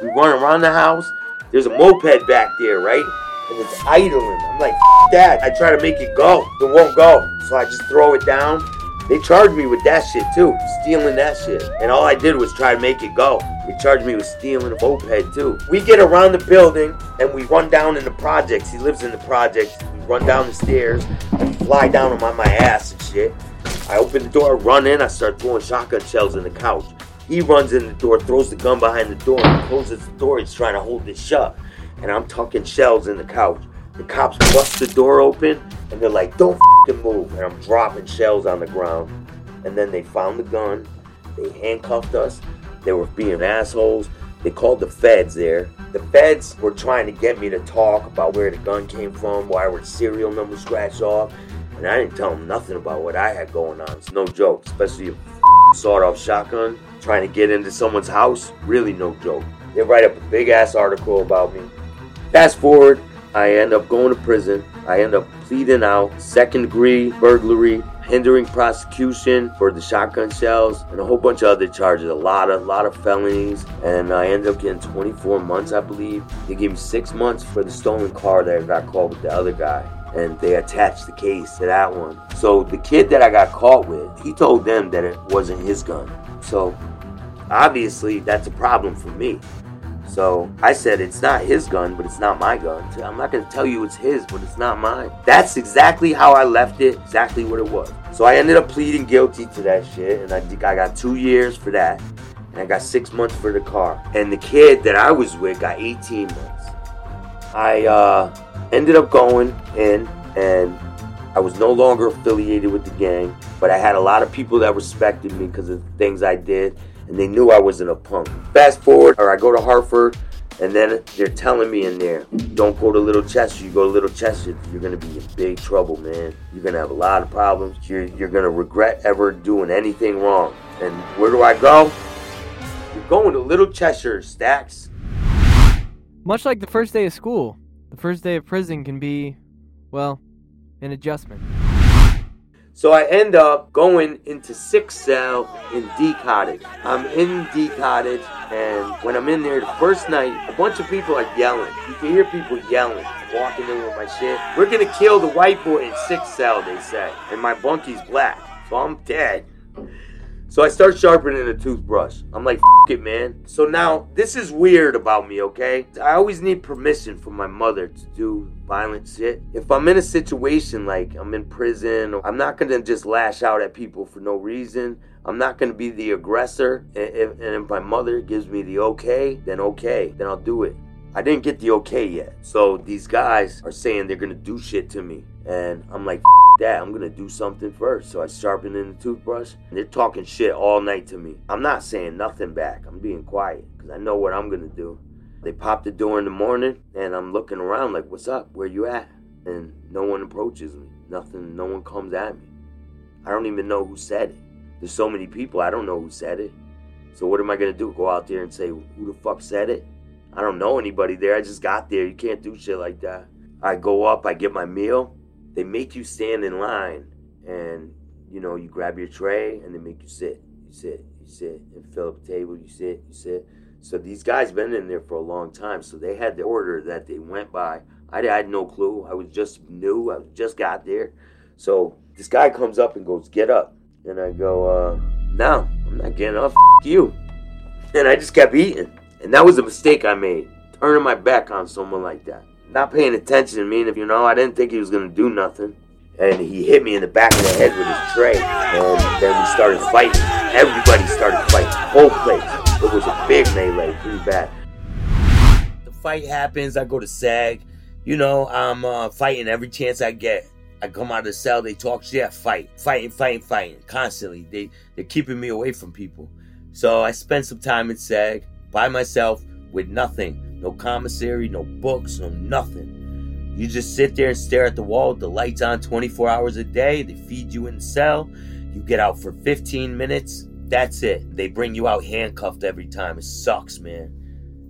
We run around the house. There's a moped back there, right? And it's idling. I'm like, that. I try to make it go. It won't go. So I just throw it down they charged me with that shit too, stealing that shit. And all I did was try to make it go. They charged me with stealing a moped too. We get around the building and we run down in the projects. He lives in the projects. We run down the stairs. I fly down on my, my ass and shit. I open the door, run in. I start throwing shotgun shells in the couch. He runs in the door, throws the gun behind the door, and closes the door. He's trying to hold it shut. And I'm tucking shells in the couch. The cops bust the door open and they're like, don't move. And I'm dropping shells on the ground. And then they found the gun. They handcuffed us. They were being assholes. They called the feds there. The feds were trying to get me to talk about where the gun came from, why were serial numbers scratched off. And I didn't tell them nothing about what I had going on. It's no joke, especially a sawed off shotgun trying to get into someone's house. Really no joke. They write up a big ass article about me. Fast forward, I end up going to prison. I end up pleading out second degree burglary, hindering prosecution for the shotgun shells, and a whole bunch of other charges. A lot of lot of felonies, and I ended up getting 24 months, I believe. They gave me six months for the stolen car that I got caught with the other guy. And they attached the case to that one. So the kid that I got caught with, he told them that it wasn't his gun. So obviously that's a problem for me. So I said, it's not his gun, but it's not my gun. I'm not going to tell you it's his, but it's not mine. That's exactly how I left it, exactly what it was. So I ended up pleading guilty to that shit, and I, I got two years for that, and I got six months for the car. And the kid that I was with got 18 months. I uh, ended up going in, and I was no longer affiliated with the gang, but I had a lot of people that respected me because of the things I did and they knew I wasn't a punk. Fast forward, or I go to Hartford, and then they're telling me in there, don't go to Little Cheshire. You go to Little Cheshire, you're gonna be in big trouble, man. You're gonna have a lot of problems. You're, you're gonna regret ever doing anything wrong. And where do I go? You're going to Little Cheshire, Stacks. Much like the first day of school, the first day of prison can be, well, an adjustment. So I end up going into six cell in D cottage. I'm in D cottage, and when I'm in there the first night, a bunch of people are yelling. You can hear people yelling, walking in with my shit. We're gonna kill the white boy in six cell, they say, and my bunky's black, so I'm dead. So I start sharpening a toothbrush. I'm like, it, man. So now, this is weird about me, okay? I always need permission from my mother to do violent shit. If I'm in a situation like I'm in prison, I'm not gonna just lash out at people for no reason. I'm not gonna be the aggressor. And if, and if my mother gives me the okay, then okay, then I'll do it. I didn't get the okay yet. So these guys are saying they're gonna do shit to me. And I'm like, that, I'm gonna do something first. So I sharpen in the toothbrush. And they're talking shit all night to me. I'm not saying nothing back. I'm being quiet because I know what I'm gonna do. They pop the door in the morning, and I'm looking around like, "What's up? Where you at?" And no one approaches me. Nothing. No one comes at me. I don't even know who said it. There's so many people. I don't know who said it. So what am I gonna do? Go out there and say, "Who the fuck said it?" I don't know anybody there. I just got there. You can't do shit like that. I go up. I get my meal they make you stand in line and you know you grab your tray and they make you sit. You sit you sit and fill up the table you sit you sit. So these guys been in there for a long time so they had the order that they went by. I, I had no clue. I was just new. I just got there. So this guy comes up and goes get up. And i go uh no i'm not getting up. F- you. And i just kept eating. And that was a mistake i made turning my back on someone like that not paying attention to me, and if you know, I didn't think he was gonna do nothing. And he hit me in the back of the head with his tray, and then we started fighting. Everybody started fighting, whole place. It was a big melee, pretty bad. The fight happens. I go to seg. You know, I'm uh, fighting every chance I get. I come out of the cell, they talk shit, fight, fighting, fighting, fighting, constantly. They they're keeping me away from people. So I spent some time in seg by myself with nothing no commissary, no books, no nothing. You just sit there and stare at the wall with the lights on 24 hours a day. They feed you in the cell. You get out for 15 minutes. That's it. They bring you out handcuffed every time. It sucks, man.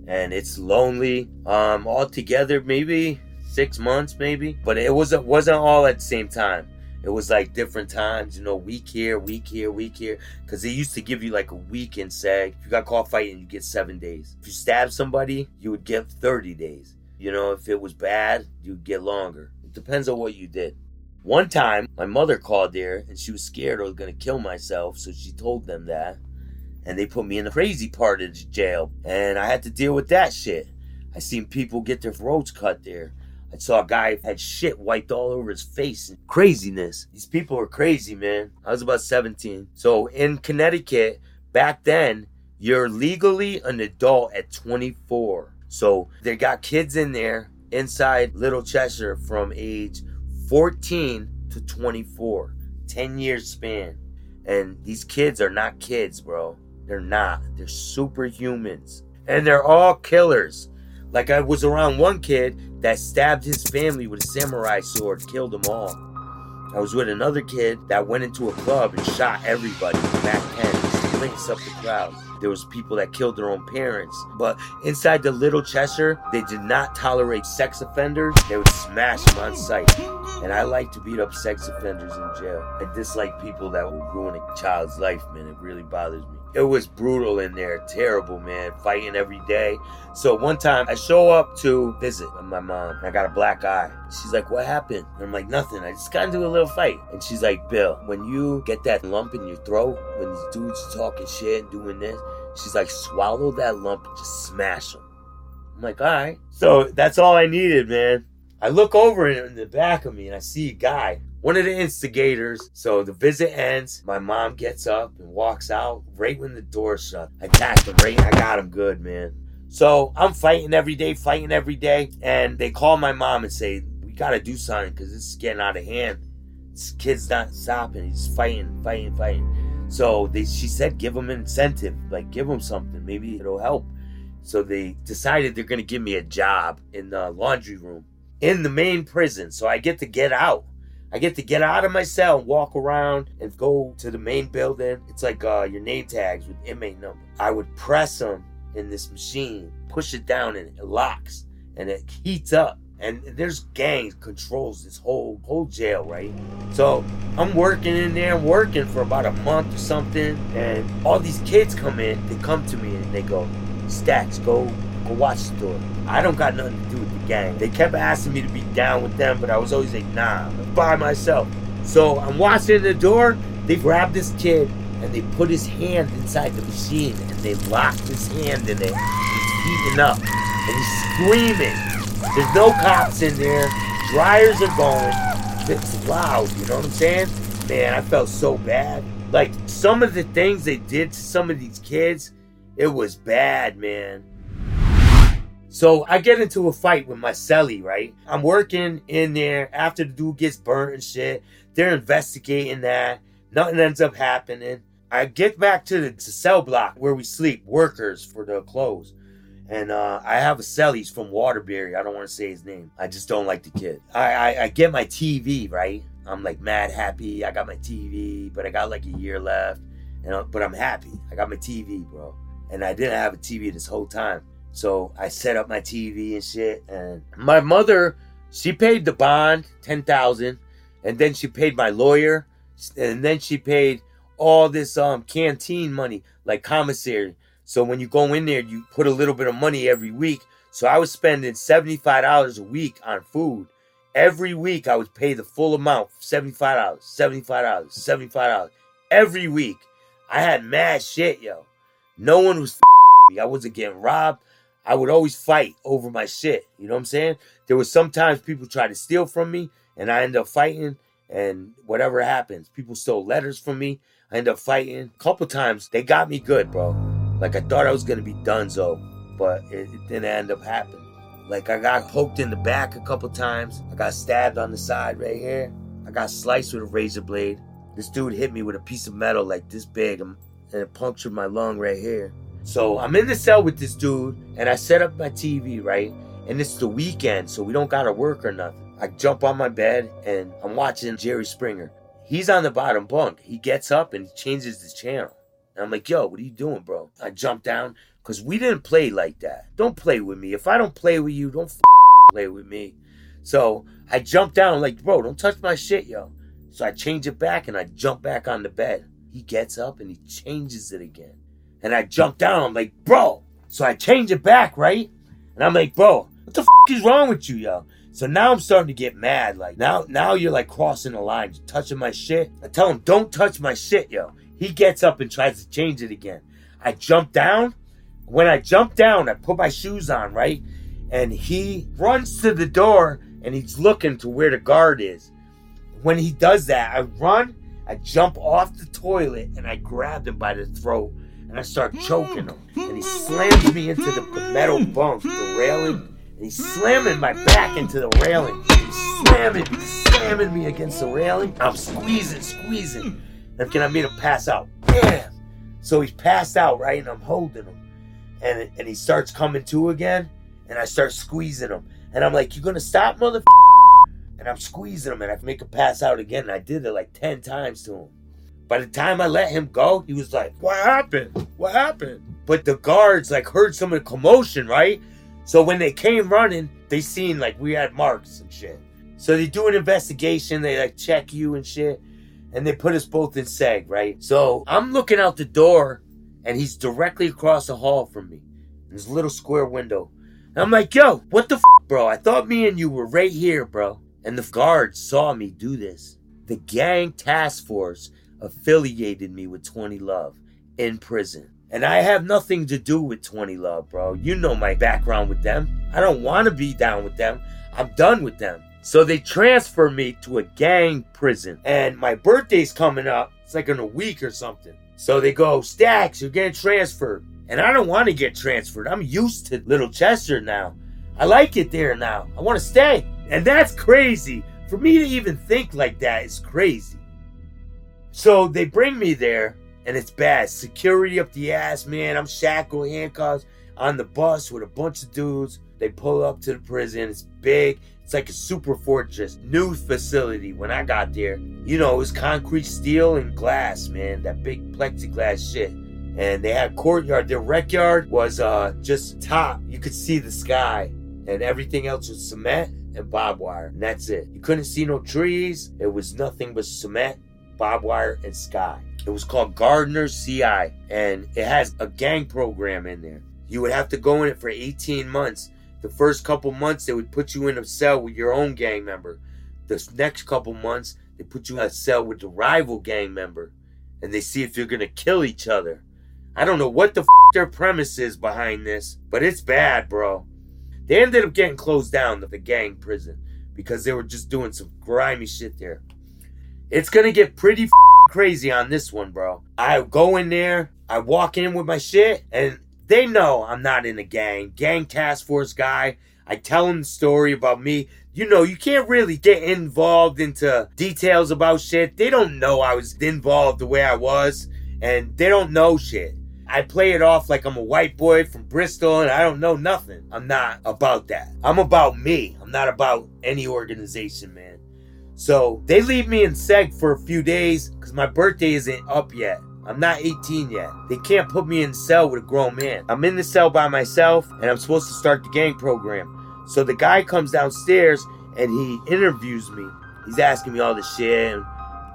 And it's lonely. Um, altogether, maybe six months, maybe. But it wasn't wasn't all at the same time. It was like different times, you know, week here, week here, week here. Because they used to give you like a week in seg. If you got caught fighting, you get seven days. If you stab somebody, you would get 30 days. You know, if it was bad, you'd get longer. It depends on what you did. One time, my mother called there and she was scared I was going to kill myself, so she told them that. And they put me in the crazy part of the jail. And I had to deal with that shit. I seen people get their throats cut there. I saw a guy had shit wiped all over his face. And craziness. These people are crazy, man. I was about 17. So in Connecticut, back then, you're legally an adult at 24. So they got kids in there inside Little Cheshire from age 14 to 24. 10 years span. And these kids are not kids, bro. They're not. They're superhumans. And they're all killers. Like I was around one kid that stabbed his family with a samurai sword, killed them all. I was with another kid that went into a club and shot everybody with Mac 10, links up the crowd. There was people that killed their own parents. But inside the little Cheshire, they did not tolerate sex offenders. They would smash them on sight. And I like to beat up sex offenders in jail. I dislike people that will ruin a child's life, man. It really bothers me it was brutal in there, terrible, man, fighting every day. So one time I show up to visit my mom. I got a black eye. She's like, "What happened?" And I'm like, "Nothing. I just got into a little fight." And she's like, "Bill, when you get that lump in your throat, when these dudes talking shit and doing this, she's like, swallow that lump and just smash them." I'm like, all right. So that's all I needed, man. I look over in the back of me and I see a guy, one of the instigators. So the visit ends. My mom gets up and walks out right when the door shut. I tapped him right. I got him good, man. So I'm fighting every day, fighting every day. And they call my mom and say, we got to do something because this is getting out of hand. This kid's not stopping. He's fighting, fighting, fighting. So they, she said, give him an incentive. Like, give him something. Maybe it'll help. So they decided they're going to give me a job in the laundry room in the main prison. So I get to get out. I get to get out of my cell and walk around and go to the main building. It's like uh, your name tags with inmate number. I would press them in this machine, push it down, and it locks and it heats up. And there's gangs controls this whole whole jail, right? So I'm working in there, working for about a month or something, and all these kids come in. They come to me and they go, Stacks, go go watch the door. I don't got nothing gang. They kept asking me to be down with them, but I was always like, nah, I'm by myself. So I'm watching the door. They grab this kid and they put his hand inside the machine and they locked his hand in it. He's heating up and he's screaming. There's no cops in there. Dryers are going. It's loud, you know what I'm saying? Man, I felt so bad. Like some of the things they did to some of these kids, it was bad, man. So I get into a fight with my celly, right? I'm working in there after the dude gets burnt and shit. They're investigating that. Nothing ends up happening. I get back to the, cell block where we sleep, workers for the clothes. And uh, I have a cellies from Waterbury. I don't want to say his name. I just don't like the kid. I, I, I get my TV, right? I'm like mad happy. I got my TV, but I got like a year left. And, uh, but I'm happy. I got my TV, bro. And I didn't have a TV this whole time. So I set up my TV and shit. And my mother, she paid the bond, 10000 And then she paid my lawyer. And then she paid all this um canteen money, like commissary. So when you go in there, you put a little bit of money every week. So I was spending $75 a week on food. Every week I would pay the full amount, $75, $75, $75. Every week. I had mad shit, yo. No one was. I wasn't getting robbed. I would always fight over my shit. You know what I'm saying? There was sometimes people try to steal from me and I end up fighting and whatever happens. People stole letters from me. I end up fighting. A couple times they got me good, bro. Like I thought I was gonna be done donezo, but it, it didn't end up happening. Like I got poked in the back a couple times. I got stabbed on the side right here. I got sliced with a razor blade. This dude hit me with a piece of metal like this big and it punctured my lung right here. So I'm in the cell with this dude, and I set up my TV, right? And it's the weekend, so we don't gotta work or nothing. I jump on my bed and I'm watching Jerry Springer. He's on the bottom bunk. He gets up and he changes the channel. And I'm like, yo, what are you doing, bro? I jump down because we didn't play like that. Don't play with me. If I don't play with you, don't f- play with me. So I jump down, like, bro, don't touch my shit, yo. So I change it back and I jump back on the bed. He gets up and he changes it again. And I jump down. I'm like, bro. So I change it back, right? And I'm like, bro, what the f- is wrong with you, yo? So now I'm starting to get mad. Like now, now you're like crossing the line, you're touching my shit. I tell him, don't touch my shit, yo. He gets up and tries to change it again. I jump down. When I jump down, I put my shoes on, right? And he runs to the door and he's looking to where the guard is. When he does that, I run, I jump off the toilet, and I grab him by the throat and I start choking him. And he slams me into the metal bunk, the railing, and he's slamming my back into the railing. He's slamming, slamming me against the railing. I'm squeezing, squeezing. And can I made him pass out? Bam! So he's passed out, right? And I'm holding him. And, and he starts coming to again. And I start squeezing him. And I'm like, you gonna stop, mother? And I'm squeezing him and I make him pass out again. And I did it like 10 times to him. By the time I let him go, he was like, What happened? What happened? But the guards like heard some of the commotion, right? So when they came running, they seen like we had marks and shit. So they do an investigation, they like check you and shit, and they put us both in seg, right? So I'm looking out the door, and he's directly across the hall from me, in his little square window. And I'm like, yo, what the f, bro? I thought me and you were right here, bro. And the guards saw me do this. The gang task force affiliated me with 20 Love in prison. And I have nothing to do with 20 Love, bro. You know my background with them. I don't want to be down with them. I'm done with them. So they transfer me to a gang prison. And my birthday's coming up. It's like in a week or something. So they go, Stacks, you're getting transferred. And I don't want to get transferred. I'm used to Little Cheshire now. I like it there now. I want to stay. And that's crazy. For me to even think like that is crazy. So they bring me there, and it's bad. Security up the ass, man. I'm shackled, handcuffs on the bus with a bunch of dudes. They pull up to the prison. It's big. It's like a super fortress, new facility. When I got there, you know, it was concrete, steel, and glass, man. That big plexiglass shit. And they had a courtyard. Their rec yard was uh, just top. You could see the sky, and everything else was cement and barbed wire. And that's it. You couldn't see no trees. It was nothing but cement, barbed wire, and sky. It was called Garner CI, and it has a gang program in there. You would have to go in it for 18 months. The first couple months, they would put you in a cell with your own gang member. The next couple months, they put you in a cell with the rival gang member, and they see if you're gonna kill each other. I don't know what the f- their premise is behind this, but it's bad, bro. They ended up getting closed down, the gang prison, because they were just doing some grimy shit there. It's gonna get pretty crazy on this one, bro. I go in there, I walk in with my shit, and they know I'm not in a gang. Gang task force guy. I tell them the story about me. You know, you can't really get involved into details about shit. They don't know I was involved the way I was, and they don't know shit. I play it off like I'm a white boy from Bristol and I don't know nothing. I'm not about that. I'm about me. I'm not about any organization, man. So they leave me in seg for a few days because my birthday isn't up yet. I'm not 18 yet. They can't put me in cell with a grown man. I'm in the cell by myself and I'm supposed to start the gang program. So the guy comes downstairs and he interviews me. He's asking me all this shit.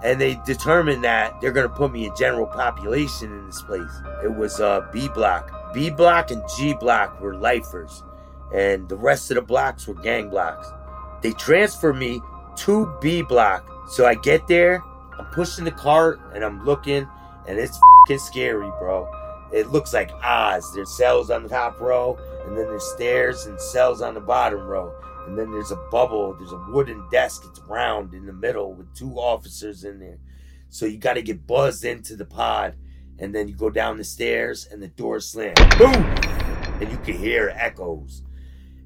And, they determined that they're to put me in general population in this place. It was uh, B block. B block and G block were lifers. And the rest of the blocks were gang blocks. They transfer me to B block. So I get there, I'm pushing the cart and I'm looking and it's fucking scary, bro. It looks like Oz. There's cells on the top row, and then there's stairs and cells on the bottom row. And then there's a bubble. There's a wooden desk. It's round in the middle with two officers in there. So you got to get buzzed into the pod, and then you go down the stairs, and the door slams. Boom! And you can hear echoes.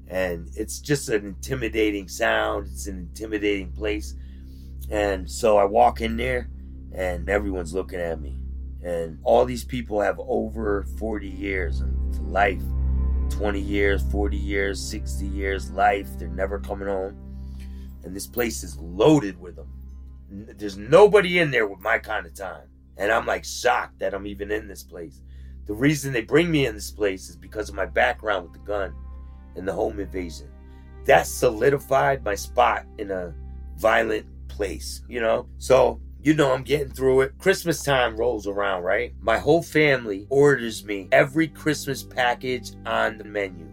And it's just an intimidating sound. It's an intimidating place. And so I walk in there, and everyone's looking at me. And all these people have over 40 years of life 20 years, 40 years, 60 years, life. They're never coming home. And this place is loaded with them. There's nobody in there with my kind of time. And I'm like shocked that I'm even in this place. The reason they bring me in this place is because of my background with the gun and the home invasion. That solidified my spot in a violent place, you know? So you know, I'm getting through it. Christmas time rolls around, right? My whole family orders me every Christmas package on the menu.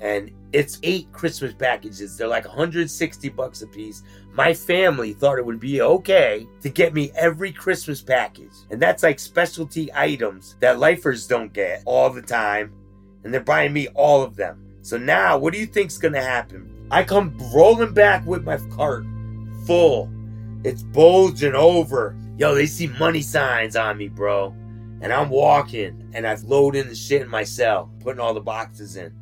And it's eight Christmas packages. They're like 160 bucks a piece. My family thought it would be okay to get me every Christmas package. And that's like specialty items that lifers don't get all the time. And they're buying me all of them. So now, what do you think's gonna happen? I come rolling back with my cart full it's bulging over. Yo, they see money signs on me, bro. And I'm walking and I've loaded the shit in my cell, putting all the boxes in.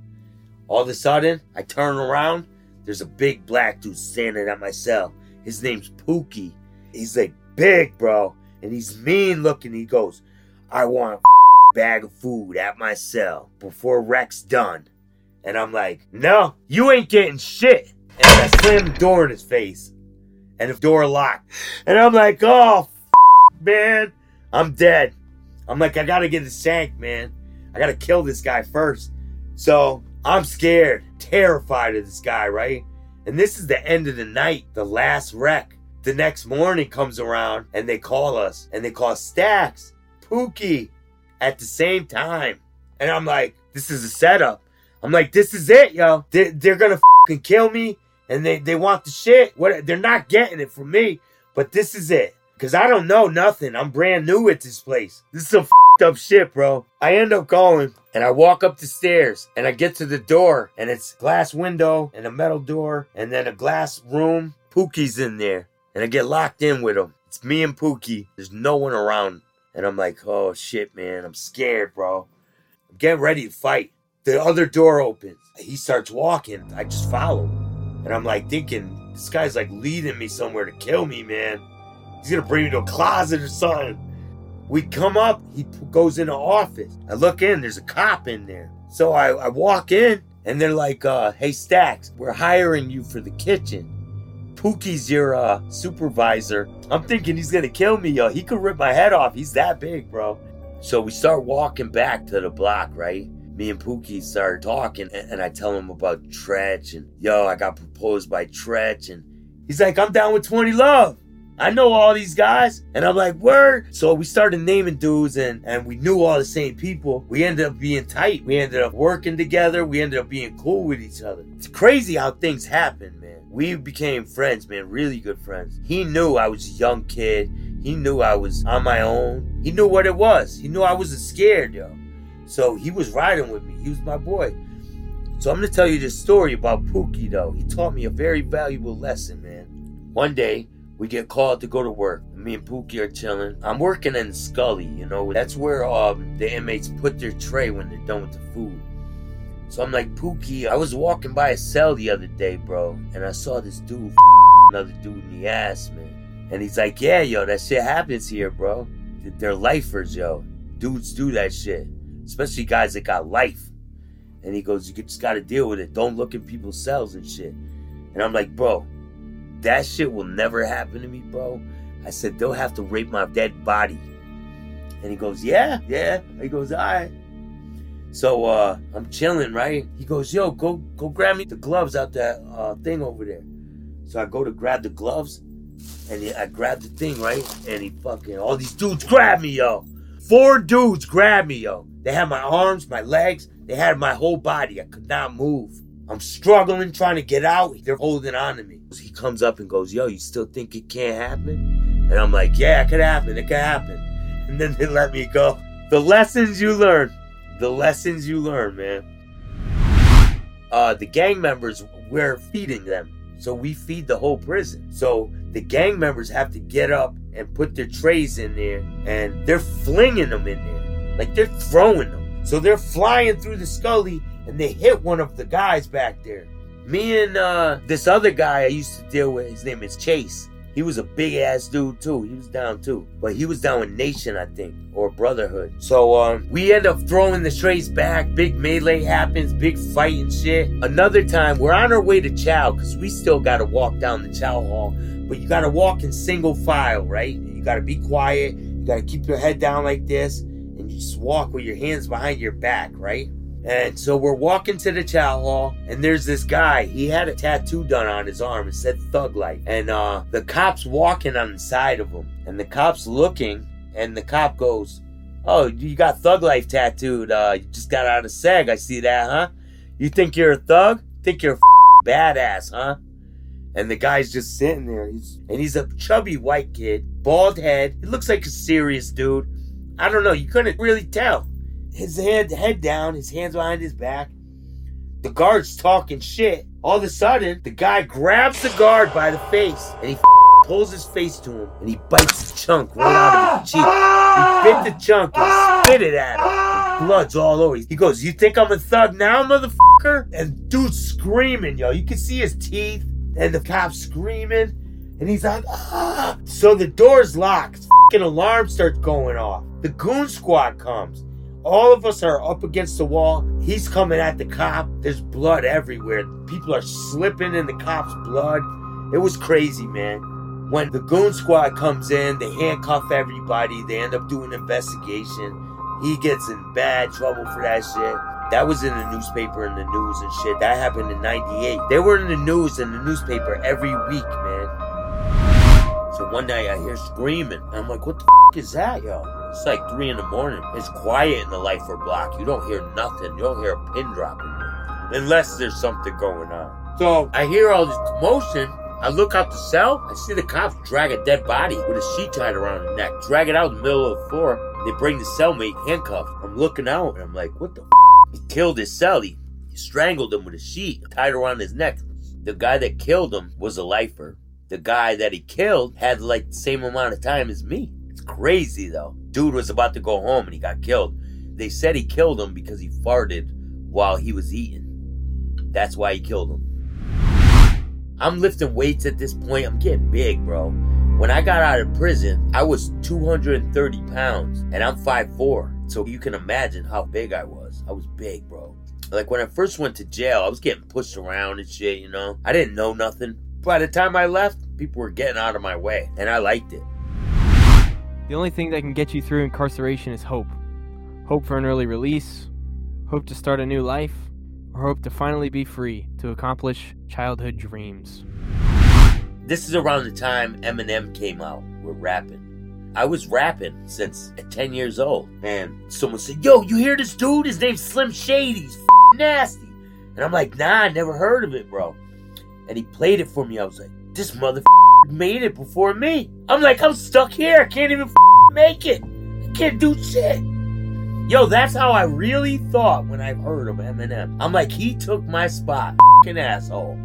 All of a sudden, I turn around. There's a big black dude standing at my cell. His name's Pookie. He's like big, bro. And he's mean looking. He goes, I want a bag of food at my cell before Rec's done. And I'm like, no, you ain't getting shit. And I slam the door in his face and the door locked. And I'm like, oh, f- man, I'm dead. I'm like, I gotta get the shank, man. I gotta kill this guy first. So I'm scared, terrified of this guy, right? And this is the end of the night, the last rec. The next morning comes around and they call us and they call Stacks, Pookie at the same time. And I'm like, this is a setup. I'm like, this is it, yo. They're, they're gonna fucking kill me and they, they want the shit. What they're not getting it from me, but this is it. Cause I don't know nothing. I'm brand new at this place. This is some up shit, bro. I end up going and I walk up the stairs and I get to the door and it's glass window and a metal door and then a glass room. Pookie's in there and I get locked in with him. It's me and Pookie. There's no one around. And I'm like, oh shit, man. I'm scared, bro. I'm getting ready to fight. The other door opens. He starts walking. I just follow. And I'm like thinking, this guy's like leading me somewhere to kill me, man. He's gonna bring me to a closet or something. We come up, he goes in the office. I look in, there's a cop in there. So I, I walk in, and they're like, uh, hey, Stacks, we're hiring you for the kitchen. Pookie's your uh, supervisor. I'm thinking he's gonna kill me, yo. He could rip my head off. He's that big, bro. So we start walking back to the block, right? Me and Pookie started talking, and, and I tell him about Tretch, and yo, I got proposed by Tretch, and he's like, I'm down with 20 Love. I know all these guys. And I'm like, word. So we started naming dudes and, and we knew all the same people. We ended up being tight. We ended up working together. We ended up being cool with each other. It's crazy how things happen, man. We became friends, man. Really good friends. He knew I was a young kid. He knew I was on my own. He knew what it was. He knew I wasn't scared, yo. So he was riding with me. He was my boy. So I'm gonna tell you this story about Pookie though. He taught me a very valuable lesson, man. One day, we get called to go to work. Me and Pookie are chilling. I'm working in Scully, you know. That's where um, the inmates put their tray when they're done with the food. So I'm like, Pookie, I was walking by a cell the other day, bro, and I saw this dude another dude in the ass, man. And he's like, yeah, yo, that shit happens here, bro. They're lifers, yo. Dudes do that shit. Especially guys that got life. And he goes, you just gotta deal with it. Don't look in people's cells and shit. And I'm like, bro, that shit will never happen to me, bro. I said, they'll have to rape my dead body. And he goes, yeah, yeah. He goes, all right. So uh, I'm chilling, right? He goes, yo, go go grab me the gloves out that uh, thing over there. So I go to grab the gloves, and I grab the thing, right? And he fucking, all these dudes grab me, yo. Four dudes grab me, yo. They had my arms, my legs, they had my whole body. I could not move. I'm struggling, trying to get out. They're holding on to me. He comes up and goes, Yo, you still think it can't happen? And I'm like, Yeah, it could happen. It could happen. And then they let me go. The lessons you learn. The lessons you learn, man. Uh, the gang members, we're feeding them. So we feed the whole prison. So the gang members have to get up and put their trays in there and they're flinging them in there. Like they're throwing them. So they're flying through the scully and they hit one of the guys back there. Me and uh, this other guy I used to deal with, his name is Chase. He was a big ass dude too. He was down too. But he was down with Nation, I think, or Brotherhood. So um, we end up throwing the trays back. Big melee happens, big fight and shit. Another time, we're on our way to Chow because we still got to walk down the Chow Hall. But you got to walk in single file, right? You got to be quiet. You got to keep your head down like this. And you just walk with your hands behind your back, right? And so we're walking to the chow hall, and there's this guy. He had a tattoo done on his arm. It said Thug Life. And uh, the cop's walking on the side of him. And the cop's looking, and the cop goes, Oh, you got Thug Life tattooed. Uh, you just got out of seg. I see that, huh? You think you're a thug? Think you're a badass, huh? And the guy's just sitting there. He's, and he's a chubby white kid, bald head. He looks like a serious dude. I don't know. You couldn't really tell his head head down, his hands behind his back. The guard's talking shit. All of a sudden, the guy grabs the guard by the face and he pulls his face to him and he bites the chunk right out of his cheek. He bit the chunk and spit it at him. Blood's all over. He goes, "You think I'm a thug now, motherfucker?" And dude's screaming, yo. You can see his teeth and the cop screaming, and he's like, "Ah!" So the door's locked. Fucking alarm starts going off. The goon squad comes. All of us are up against the wall. He's coming at the cop. There's blood everywhere. People are slipping in the cop's blood. It was crazy, man. When the goon squad comes in, they handcuff everybody. They end up doing investigation. He gets in bad trouble for that shit. That was in the newspaper and the news and shit. That happened in 98. They were in the news and the newspaper every week, man. So one night I hear screaming. I'm like, what the f- is that, yo? It's like three in the morning. It's quiet in the Lifer block. You don't hear nothing. You don't hear a pin dropping. Unless there's something going on. So I hear all this commotion. I look out the cell. I see the cops drag a dead body with a sheet tied around the neck. Drag it out in the middle of the floor. They bring the cellmate handcuffed. I'm looking out and I'm like, what the? He killed his cell. He, he strangled him with a sheet, tied around his neck. The guy that killed him was a lifer. The guy that he killed had like the same amount of time as me. It's crazy though. Dude was about to go home and he got killed. They said he killed him because he farted while he was eating. That's why he killed him. I'm lifting weights at this point. I'm getting big, bro. When I got out of prison, I was 230 pounds and I'm 5'4. So you can imagine how big I was. I was big, bro. Like when I first went to jail, I was getting pushed around and shit, you know? I didn't know nothing. By the time I left, people were getting out of my way, and I liked it. The only thing that can get you through incarceration is hope. Hope for an early release, hope to start a new life, or hope to finally be free to accomplish childhood dreams. This is around the time Eminem came out with rapping. I was rapping since at 10 years old, and someone said, Yo, you hear this dude? His name's Slim Shady. He's nasty. And I'm like, Nah, I never heard of it, bro. And he played it for me. I was like, This mother made it before me. I'm like, I'm stuck here. I can't even make it. I can't do shit. Yo, that's how I really thought when I heard of Eminem. I'm like, he took my spot. Fucking asshole.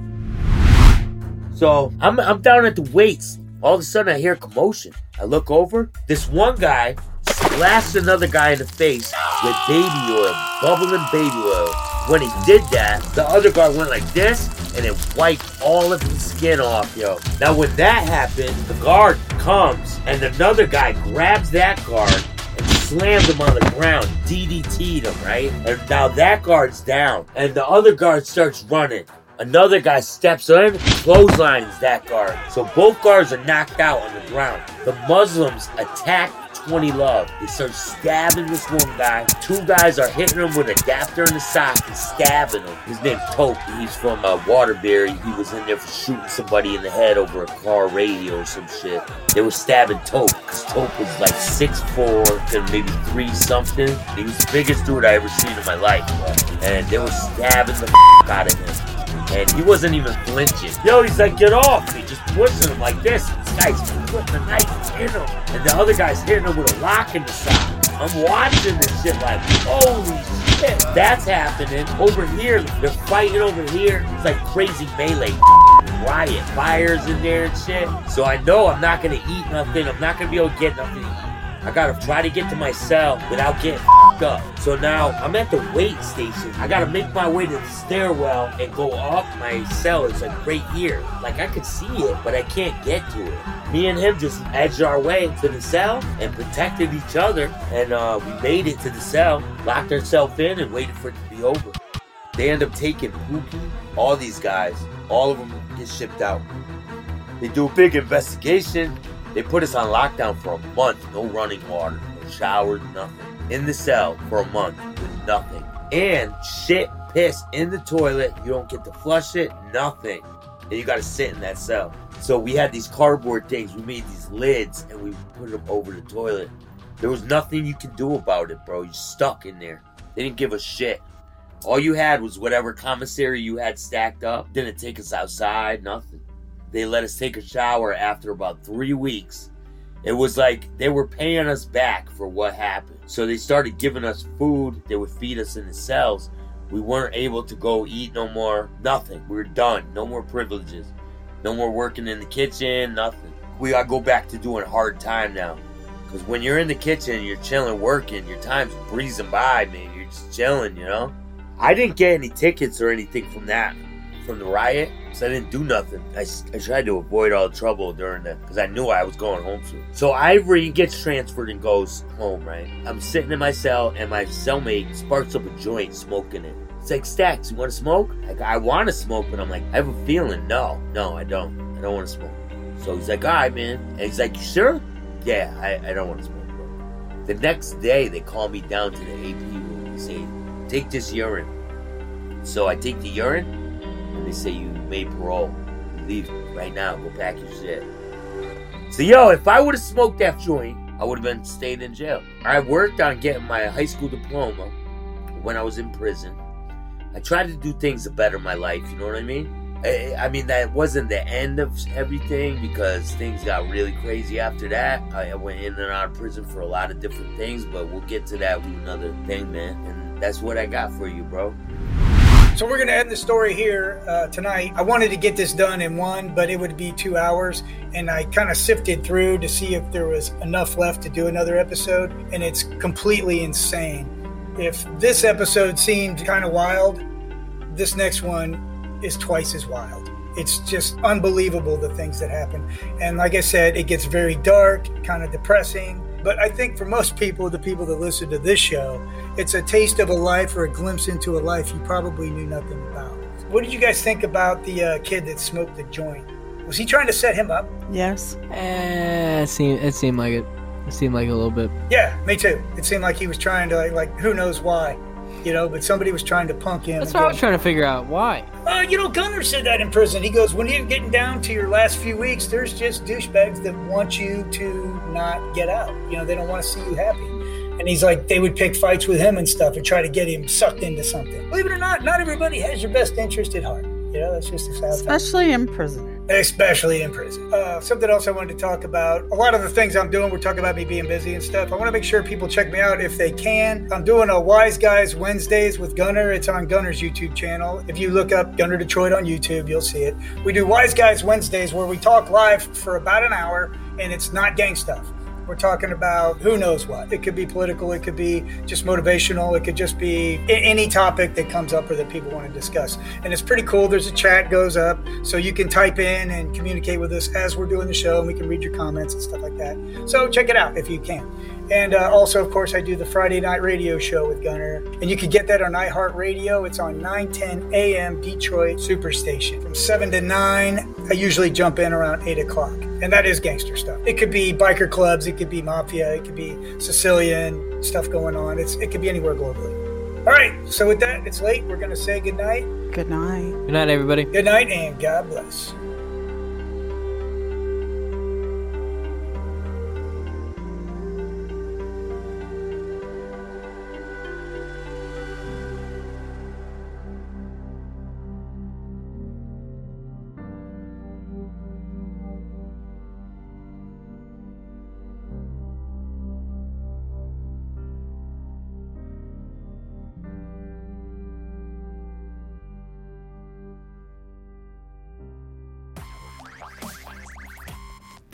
So I'm, I'm down at the weights. All of a sudden, I hear commotion. I look over. This one guy splashed another guy in the face with baby oil, bubbling baby oil. When he did that, the other guy went like this and it wiped all of his skin off, yo. Now, when that happened, the guard comes and another guy grabs that guard and slammed him on the ground, DDT'd him, right? And now that guard's down, and the other guard starts running. Another guy steps in, clotheslines that guard. So both guards are knocked out on the ground. The Muslims attack 20 Love. They start stabbing this one guy. Two guys are hitting him with adapter in the sock and stabbing him. His name's Tope. He's from uh, Waterbury. He was in there for shooting somebody in the head over a car radio or some shit. They were stabbing Tope because Tope was like 6'4 to maybe 3 something. He was the biggest dude I ever seen in my life. Bro. And they were stabbing the f- out of him and he wasn't even flinching. Yo, he's like, get off He just pushing him like this. This guy's putting the knife in him, and the other guy's hitting him with a lock in the side. I'm watching this shit like, holy shit, that's happening. Over here, they're fighting over here. It's like crazy melee. Riot, fires in there and shit. So I know I'm not gonna eat nothing. I'm not gonna be able to get nothing. I gotta try to get to my cell without getting up. So now I'm at the weight station. I gotta make my way to the stairwell and go up my cell. It's like right here. Like I could see it, but I can't get to it. Me and him just edged our way to the cell and protected each other. And uh, we made it to the cell, locked ourselves in, and waited for it to be over. They end up taking Pookie, all these guys, all of them get shipped out. They do a big investigation. They put us on lockdown for a month. No running water, no showers, nothing. In the cell for a month with nothing. And shit, piss in the toilet. You don't get to flush it, nothing. And you gotta sit in that cell. So we had these cardboard things. We made these lids and we put them over the toilet. There was nothing you could do about it, bro. You're stuck in there. They didn't give a shit. All you had was whatever commissary you had stacked up. Didn't take us outside, nothing. They let us take a shower after about three weeks. It was like they were paying us back for what happened. So they started giving us food. They would feed us in the cells. We weren't able to go eat no more. Nothing. We were done. No more privileges. No more working in the kitchen. Nothing. We gotta go back to doing hard time now. Because when you're in the kitchen, you're chilling, working, your time's breezing by, man. You're just chilling, you know? I didn't get any tickets or anything from that, from the riot, because I didn't do nothing. I, I tried to avoid all the trouble during that, because I knew I was going home soon. So Ivory gets transferred and goes home, right? I'm sitting in my cell, and my cellmate sparks up a joint, smoking it. It's like, Stacks, you want to smoke? Like, I want to smoke, but I'm like, I have a feeling, no, no, I don't. I don't want to smoke. So he's like, all right, man. And he's like, you sure? Yeah, I, I don't want to smoke, bro. The next day, they call me down to the AP room. They say, take this urine. So I take the urine, and they say, you made parole. Leave right now. Go pack your shit. So, yo, if I would have smoked that joint, I would have been stayed in jail. I worked on getting my high school diploma when I was in prison. I tried to do things to better my life, you know what I mean? I, I mean, that wasn't the end of everything because things got really crazy after that. I went in and out of prison for a lot of different things, but we'll get to that with another thing, man. And that's what I got for you, bro. So we're going to end the story here uh, tonight. I wanted to get this done in one, but it would be two hours. And I kind of sifted through to see if there was enough left to do another episode. And it's completely insane. If this episode seemed kind of wild, this next one is twice as wild. It's just unbelievable the things that happen. And like I said, it gets very dark, kind of depressing. But I think for most people, the people that listen to this show, it's a taste of a life or a glimpse into a life you probably knew nothing about. What did you guys think about the uh, kid that smoked the joint? Was he trying to set him up? Yes. Eh, it seemed it seemed like it. It seemed like a little bit. Yeah, me too. It seemed like he was trying to like, like who knows why, you know. But somebody was trying to punk him. That's and what I was trying to figure out. Why? Uh, you know, Gunner said that in prison. He goes, when you're getting down to your last few weeks, there's just douchebags that want you to not get out. You know, they don't want to see you happy. And he's like, they would pick fights with him and stuff and try to get him sucked into something. Believe it or not, not everybody has your best interest at heart. You know, that's just a sad fact. Especially in prison. Especially in prison. Uh, something else I wanted to talk about. A lot of the things I'm doing, we're talking about me being busy and stuff. I want to make sure people check me out if they can. I'm doing a Wise Guys Wednesdays with Gunner. It's on Gunner's YouTube channel. If you look up Gunner Detroit on YouTube, you'll see it. We do Wise Guys Wednesdays where we talk live for about an hour and it's not gang stuff. We're talking about who knows what. It could be political, it could be just motivational, it could just be any topic that comes up or that people want to discuss. And it's pretty cool. There's a chat goes up so you can type in and communicate with us as we're doing the show and we can read your comments and stuff like that. So check it out if you can. And uh, also, of course, I do the Friday night radio show with Gunner. And you can get that on iHeartRadio. It's on 910 AM Detroit Superstation. From 7 to 9, I usually jump in around 8 o'clock. And that is gangster stuff. It could be biker clubs, it could be mafia, it could be Sicilian stuff going on. It's It could be anywhere globally. All right, so with that, it's late. We're going to say goodnight. Good night. Good night, everybody. Good night, and God bless.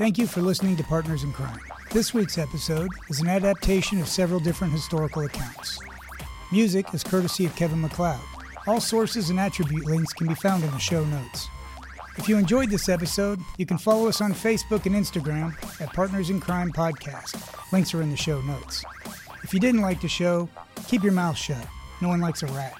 Thank you for listening to Partners in Crime. This week's episode is an adaptation of several different historical accounts. Music is courtesy of Kevin MacLeod. All sources and attribute links can be found in the show notes. If you enjoyed this episode, you can follow us on Facebook and Instagram at Partners in Crime Podcast. Links are in the show notes. If you didn't like the show, keep your mouth shut. No one likes a rat.